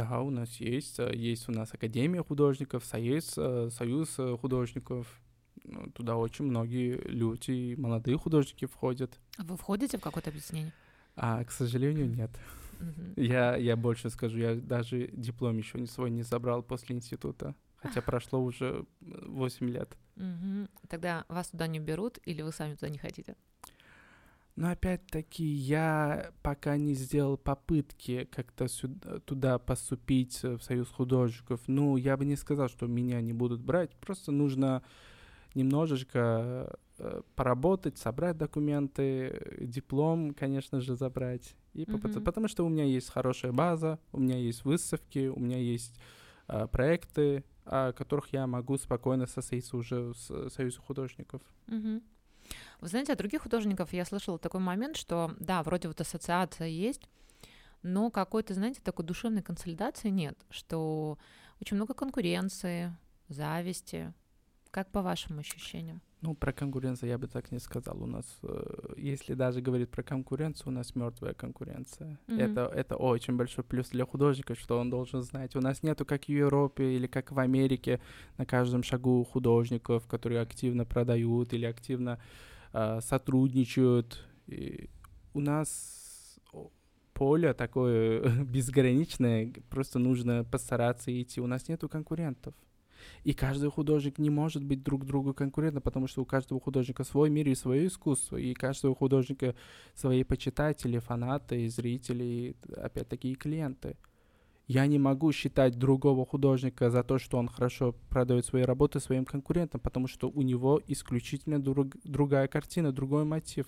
Да, у нас есть. Э, есть у нас Академия художников, Союз, э, Союз э, художников. Ну, туда очень многие люди, молодые художники входят. Вы входите в какое-то объединение? А, к сожалению, нет. Я, я больше скажу, я даже диплом еще не свой не забрал после института. Хотя *laughs* прошло уже 8 лет. Тогда вас туда не берут или вы сами туда не хотите? Но опять-таки я пока не сделал попытки как-то сюда, туда поступить в Союз художников. Ну, я бы не сказал, что меня не будут брать. Просто нужно немножечко э, поработать, собрать документы, диплом, конечно же, забрать. И mm-hmm. Потому что у меня есть хорошая база, у меня есть выставки, у меня есть э, проекты, о которых я могу спокойно состоиться уже с Союзом художников. Mm-hmm. Вы знаете, от других художников я слышала такой момент, что да, вроде вот ассоциация есть, но какой-то, знаете, такой душевной консолидации нет, что очень много конкуренции, зависти. Как по вашим ощущениям? Ну, про конкуренцию я бы так не сказал. У нас, э, если даже говорить про конкуренцию, у нас мертвая конкуренция. Mm-hmm. Это, это очень большой плюс для художника, что он должен знать. У нас нету, как в Европе или как в Америке, на каждом шагу художников, которые активно продают или активно э, сотрудничают. И у нас поле такое *laughs* безграничное, просто нужно постараться идти. У нас нету конкурентов. И каждый художник не может быть друг другу конкурентом, потому что у каждого художника свой мир и свое искусство, и каждого художника свои почитатели, фанаты, зрители, опять-таки и клиенты. Я не могу считать другого художника за то, что он хорошо продает свои работы своим конкурентом, потому что у него исключительно друг, другая картина, другой мотив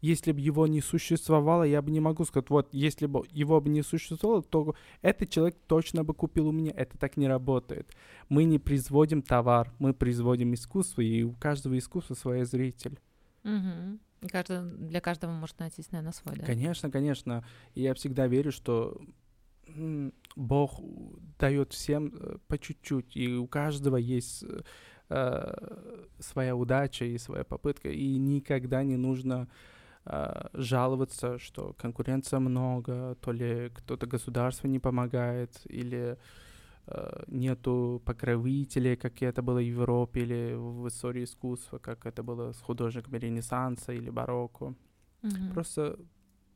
если бы его не существовало, я бы не могу сказать, вот, если бы его бы не существовало, то этот человек точно бы купил у меня. Это так не работает. Мы не производим товар, мы производим искусство, и у каждого искусства свой зритель. Угу. И каждый, для каждого может найтись, наверное, свой, да? Конечно, конечно. И я всегда верю, что Бог дает всем э, по чуть-чуть, и у каждого есть э, своя удача и своя попытка, и никогда не нужно а, жаловаться, что конкуренция много, то ли кто-то государство не помогает, или э, нету покровителей, как это было в Европе или в истории искусства, как это было с художниками Ренессанса или барокко. Mm-hmm. Просто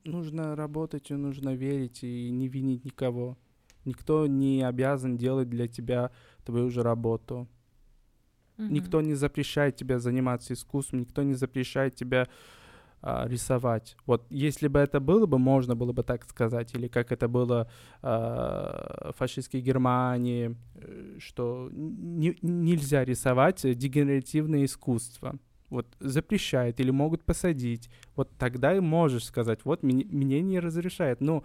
нужно работать и нужно верить и не винить никого. Никто не обязан делать для тебя твою же работу. Mm-hmm. Никто не запрещает тебе заниматься искусством, никто не запрещает тебя а, рисовать. Вот если бы это было бы, можно было бы так сказать, или как это было а, в фашистской Германии, э, что не, нельзя рисовать дегенеративное искусство. Вот запрещает или могут посадить. Вот тогда и можешь сказать, вот мне, не разрешает. Но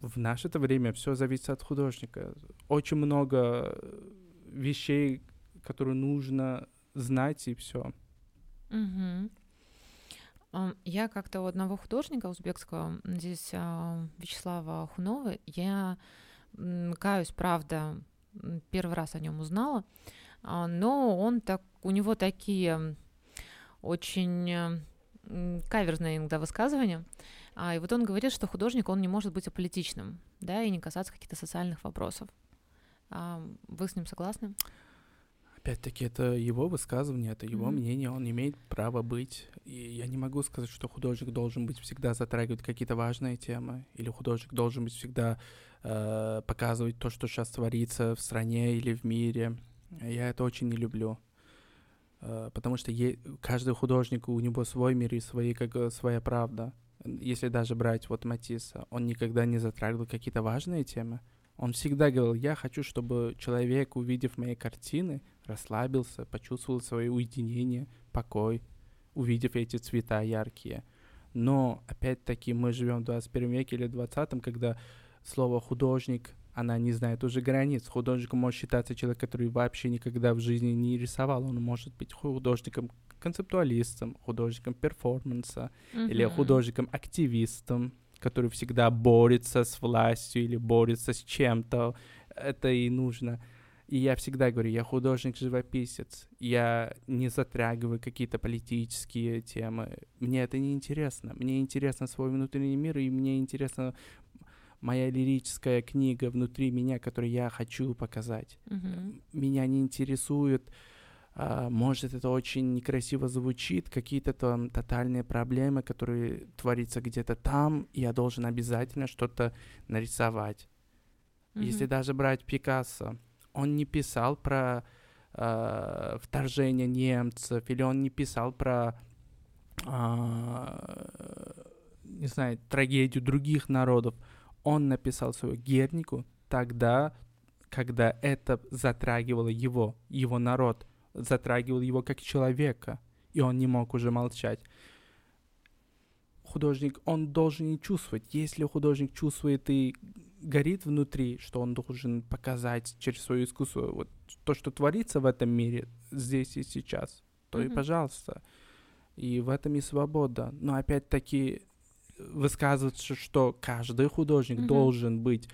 в наше это время все зависит от художника. Очень много вещей, которые нужно знать, и все. Угу. Я как-то у одного художника узбекского, здесь а, Вячеслава Хунова, я каюсь, правда, первый раз о нем узнала, а, но он так, у него такие очень каверзные иногда высказывания. А, и вот он говорит, что художник, он не может быть аполитичным, да, и не касаться каких-то социальных вопросов. Вы с ним согласны? Опять-таки, это его высказывание, это его mm-hmm. мнение, он имеет право быть. И я не могу сказать, что художник должен быть всегда затрагивать какие-то важные темы, или художник должен быть всегда э, показывать то, что сейчас творится в стране или в мире. Я это очень не люблю. Э, потому что е- каждый художник, у него свой мир и свои, как, своя правда. Если даже брать вот Матисса, он никогда не затрагивал какие-то важные темы. Он всегда говорил, я хочу, чтобы человек, увидев мои картины, расслабился, почувствовал свое уединение, покой, увидев эти цвета яркие. Но, опять-таки, мы живем в 21 веке или 20 когда слово «художник» она не знает уже границ. Художником может считаться человек, который вообще никогда в жизни не рисовал. Он может быть художником концептуалистом, художником перформанса mm-hmm. или художником-активистом, который всегда борется с властью или борется с чем-то. Это и нужно. И я всегда говорю, я художник-живописец, я не затрагиваю какие-то политические темы. Мне это не интересно. Мне интересно свой внутренний мир, и мне интересна моя лирическая книга внутри меня, которую я хочу показать. Мгм. Меня не интересует, а, может, это очень некрасиво звучит, какие-то там тотальные проблемы, которые творятся где-то там, и я должен обязательно что-то нарисовать. Если Мгм. даже брать Пикассо, он не писал про э, вторжение немцев, или он не писал про, а, не знаю, трагедию других народов. Он написал свою Гернику тогда, когда это затрагивало его, его народ, затрагивал его как человека, и он не мог уже молчать. Художник, он должен чувствовать. Если художник чувствует и горит внутри, что он должен показать через свое искусство вот то, что творится в этом мире здесь и сейчас, то и Мгм. пожалуйста. И в этом и свобода. Но опять-таки высказываться, что каждый художник Мгм. должен быть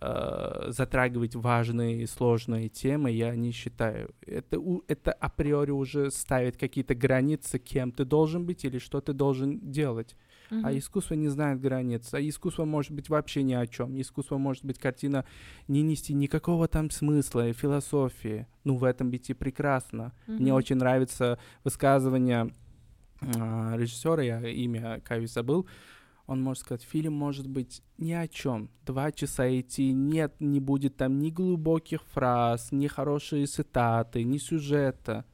э, затрагивать важные и сложные темы, я не считаю. Это, у- это априори уже ставит какие-то границы, кем ты должен быть или что ты должен делать. А искусство не знает границ. А искусство может быть вообще ни о чем. Искусство может быть картина не нести никакого там смысла и философии. Ну, в этом ведь и прекрасно. Мне Мгм. очень нравится высказывание а, режиссера, я имя Кави забыл. Он может сказать, фильм может быть ни о чем. Два часа идти, нет, не будет там ни глубоких фраз, ни хорошие цитаты, ни сюжета.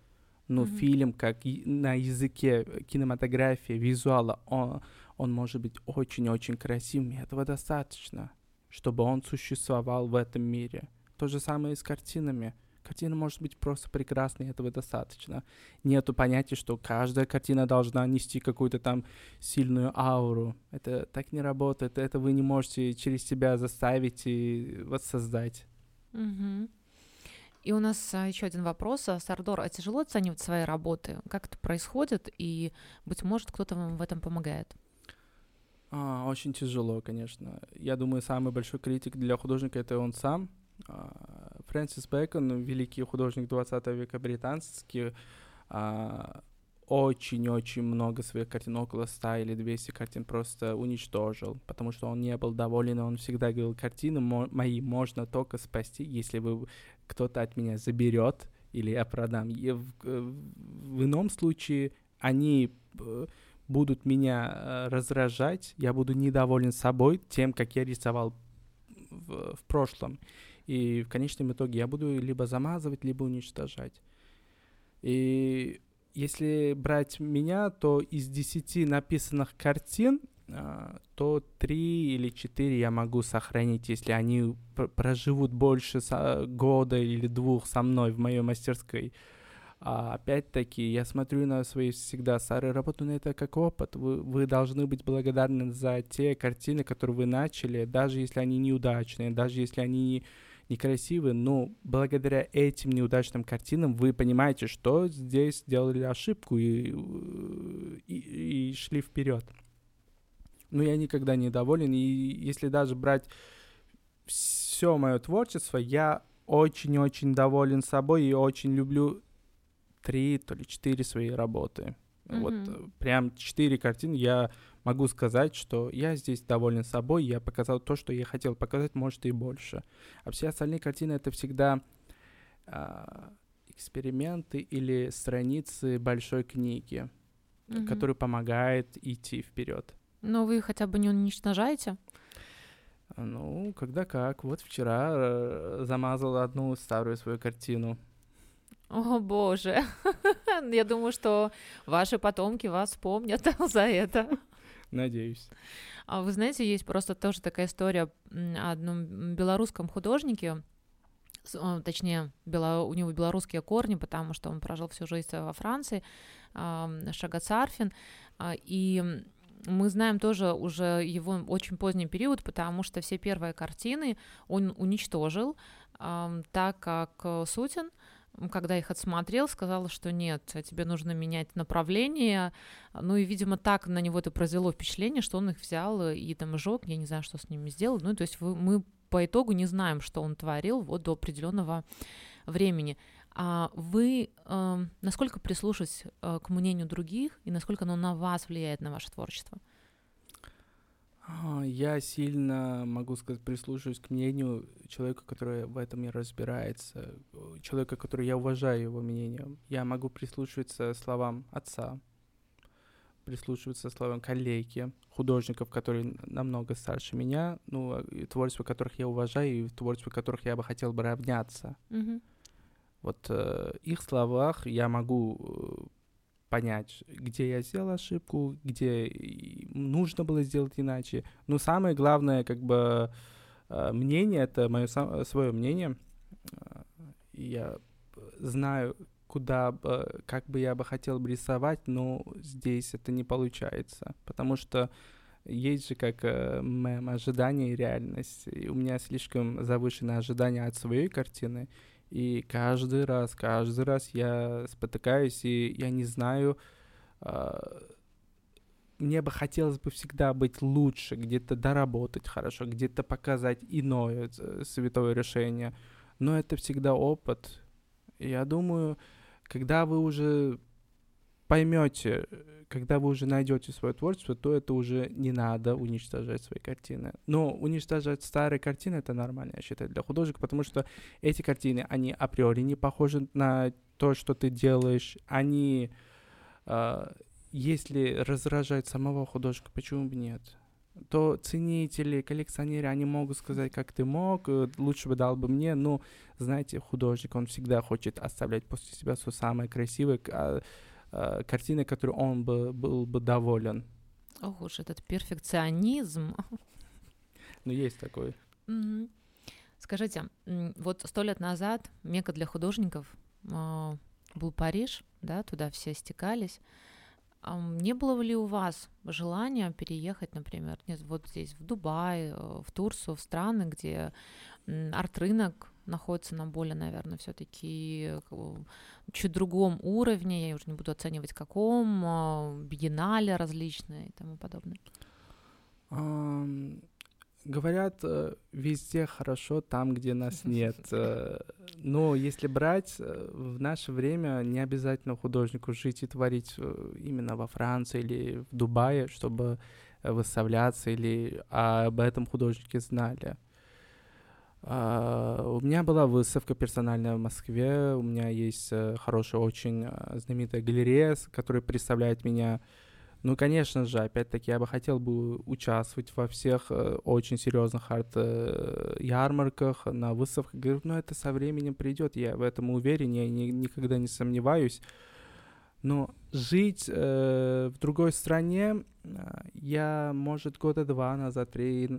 Но Мгм. фильм, как на языке кинематографии, визуала, он, он может быть очень-очень красивым, и этого достаточно, чтобы он существовал в этом мире. То же самое и с картинами. Картина может быть просто прекрасной, этого достаточно. Нету понятия, что каждая картина должна нести какую-то там сильную ауру. Это так не работает. Это вы не можете через себя заставить и воссоздать. Мгм. И у нас еще один вопрос. А, Сардор, а тяжело оценивать свои работы? Как это происходит? И, быть может, кто-то вам в этом помогает? А, очень тяжело, конечно. Я думаю, самый большой критик для художника это он сам. А, Фрэнсис Бэкон, великий художник 20 века британский, а, очень-очень много своих картин, около 100 или 200 картин просто уничтожил, потому что он не был доволен, он всегда говорил, картины мо- мои можно только спасти, если вы кто-то от меня заберет, или я продам. И в, э, в ином случае они э, будут меня э, раздражать, я буду недоволен собой, тем, как я рисовал в, в прошлом. И в конечном итоге я буду либо замазывать, либо уничтожать. И если брать меня, то из 10 написанных картин, а, то 3 или 4 я могу сохранить, если они пр- проживут больше года или двух со мной в моей мастерской. А опять-таки, я смотрю на свои всегда старые работы, на это как опыт. Вы, вы должны быть благодарны за те картины, которые вы начали, даже если они неудачные, даже если они некрасивые, но благодаря этим неудачным картинам вы понимаете, что здесь сделали ошибку и, и, и шли вперед. Но я никогда не доволен, и если даже брать все мое творчество, я очень-очень доволен собой и очень люблю три, то ли четыре свои работы. Вот Мгм. э, прям четыре картины я могу сказать, что я здесь доволен собой, я показал то, что я хотел показать, может и больше. А все остальные картины это всегда а, эксперименты или страницы большой книги, Мгм. которые помогают идти вперед. Но вы хотя бы не уничтожаете? Ну, когда как. Вот вчера э, замазал одну старую свою картину. О, боже. *laughs* Я думаю, что ваши потомки вас помнят *laughs* за это. Надеюсь. А вы знаете, есть просто тоже такая история о одном белорусском художнике, а, точнее, бело- у него белорусские корни, потому что он прожил всю жизнь во Франции, ам, Шагат Сарфин, а, и мы знаем тоже уже его очень поздний период, потому что все первые картины он уничтожил, так как э, Сутин, когда их отсмотрел, сказал, что нет, тебе нужно менять направление, ну и, видимо, так на него это произвело впечатление, что он их взял э, и там сжег, я не знаю, что с ними сделал. Ну, то есть вы- мы по итогу не знаем, что он творил вот до определенного времени. А вы э, насколько прислушиваетесь э, к мнению других и насколько оно на вас влияет на ваше творчество? А, я сильно, могу сказать, прислушиваюсь к мнению человека, который в этом не разбирается, человека, который я уважаю его мнение. Я могу прислушиваться словам отца, прислушиваться словам коллеги, художников, которые намного старше меня, ну, и творчество которых я уважаю, и творчество которых я бы хотел бы равняться. Mm-hmm. Вот э, их словах я могу э, понять, где я сделал ошибку, где нужно было сделать иначе. Но самое главное, как бы, э, мнение, это мое свое мнение. Я знаю, куда бы, как бы я бы хотел бы рисовать, но здесь это не получается, потому что есть же как э, мем ожидание и реальность. И у меня слишком завышенное ожидание от своей картины, и каждый раз, каждый раз я спотыкаюсь, и я не знаю, э, мне бы хотелось бы всегда быть лучше, где-то доработать хорошо, где-то показать иное э, святое решение. Но это всегда опыт. Я думаю, когда вы уже поймете, когда вы уже найдете свое творчество, то это уже не надо уничтожать свои картины. Но уничтожать старые картины это нормально, я считаю, для художника, потому что эти картины, они априори не похожи на то, что ты делаешь. Они, э, если раздражать самого художника, почему бы нет? то ценители, коллекционеры, они могут сказать, как ты мог, э, лучше бы дал бы мне, но, знаете, художник, он всегда хочет оставлять после себя все самое красивое, а, а, картины, которой он бы, был бы доволен. Ох уж этот перфекционизм. Ну, есть такой. Mm-hmm. Скажите, вот сто лет назад Мека для художников э, был Париж, да, туда все стекались. Не было ли у вас желания переехать, например, вот здесь, в Дубай, э, в Турцию, в страны, где арт-рынок находится на более, наверное, все-таки э, чуть другом уровне, я уже не буду оценивать каком, а, биеннале различные и тому подобное? Um, говорят, э, везде хорошо, там, где нас нет. *laughs* Э, но если брать, в наше время не обязательно художнику жить и творить именно во Франции или в Дубае, чтобы выставляться или об этом художнике знали. Uh, у меня была выставка персональная в Москве, у меня есть uh, хорошая, очень uh, знаменитая галерея, которая представляет меня ну, конечно же, опять-таки, я бы хотел бы участвовать во всех э, очень серьезных арт-ярмарках, э, на выставках. Говорю, ну, это со временем придет, я в этом уверен, я ни, никогда не сомневаюсь. Но жить э, в другой стране э, я, может, года два назад, три э,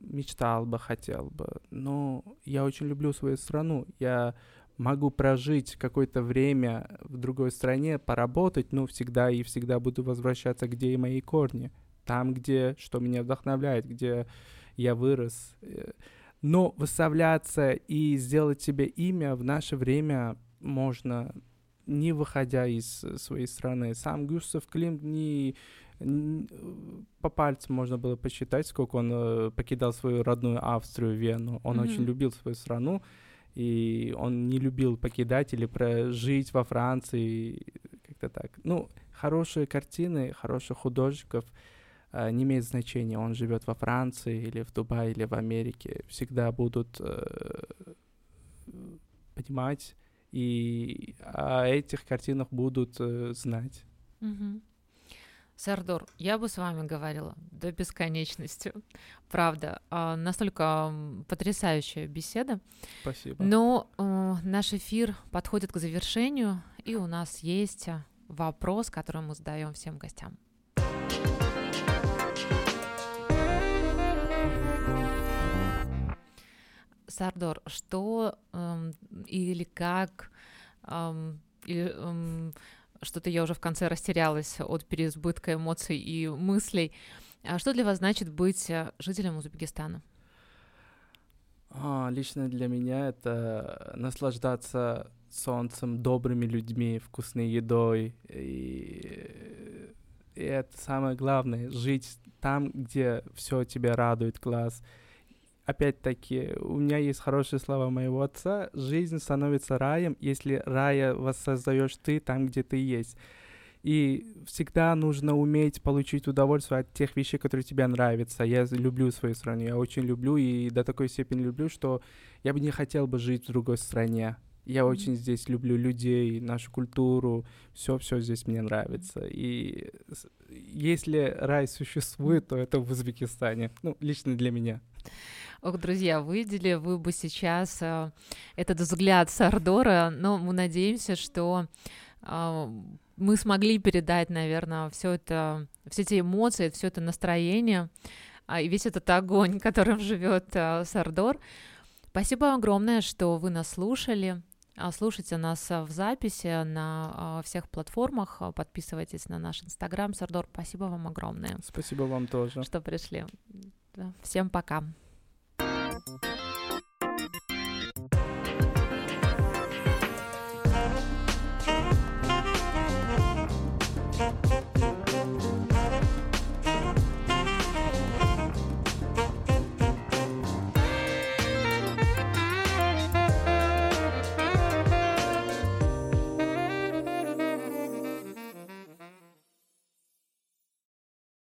мечтал бы, хотел бы. Но я очень люблю свою страну. Я могу прожить какое-то время в другой стране, поработать, но всегда и всегда буду возвращаться, где и мои корни. Там, где, что меня вдохновляет, где я вырос. Но выставляться и сделать себе имя в наше время можно, не выходя из своей страны. Сам Густав Климт не, не по пальцам можно было посчитать, сколько он э, покидал свою родную Австрию, Вену. Он mm-hmm. очень любил свою страну и он не любил покидать или прожить во Франции, как-то так. Ну, хорошие картины, хороших художников э, не имеет значения, он живет во Франции или в Дубае или в Америке, всегда будут э, понимать и о этих картинах будут э, знать. Mm-hmm. Сардор, я бы с вами говорила до бесконечности. Правда, а, настолько потрясающая беседа. Спасибо. Но э, наш эфир подходит к завершению, и у нас есть вопрос, который мы задаем всем гостям. Сардор, что э, или как э, или, э, что-то я уже в конце растерялась от переизбытка эмоций и мыслей. А что для вас значит быть э, жителем Узбекистана? А, лично для меня это наслаждаться солнцем, добрыми людьми, вкусной едой. И, и это самое главное, жить там, где все тебя радует, глаз. Опять-таки, у меня есть хорошие слова моего отца. Жизнь становится раем, если рая воссоздаешь ты там, где ты есть. И всегда нужно уметь получить удовольствие от тех вещей, которые тебе нравятся. Я люблю свою страну, я очень люблю и до такой степени люблю, что я бы не хотел бы жить в другой стране. Я очень здесь люблю людей, нашу культуру, все-все здесь мне нравится. И если рай существует, то это в Узбекистане. Ну, лично для меня. Ох, друзья, видели вы бы сейчас э, этот взгляд Сардора, но мы надеемся, что э, мы смогли передать, наверное, все это, все эти эмоции, все это настроение э, и весь этот огонь, *laughs* которым живет э, Сардор. Спасибо огромное, что вы нас слушали. А, слушайте нас в записи на а, всех платформах. Подписывайтесь на наш инстаграм. Сардор, спасибо вам огромное. Спасибо вам тоже. Что пришли. Всем пока. Thank you.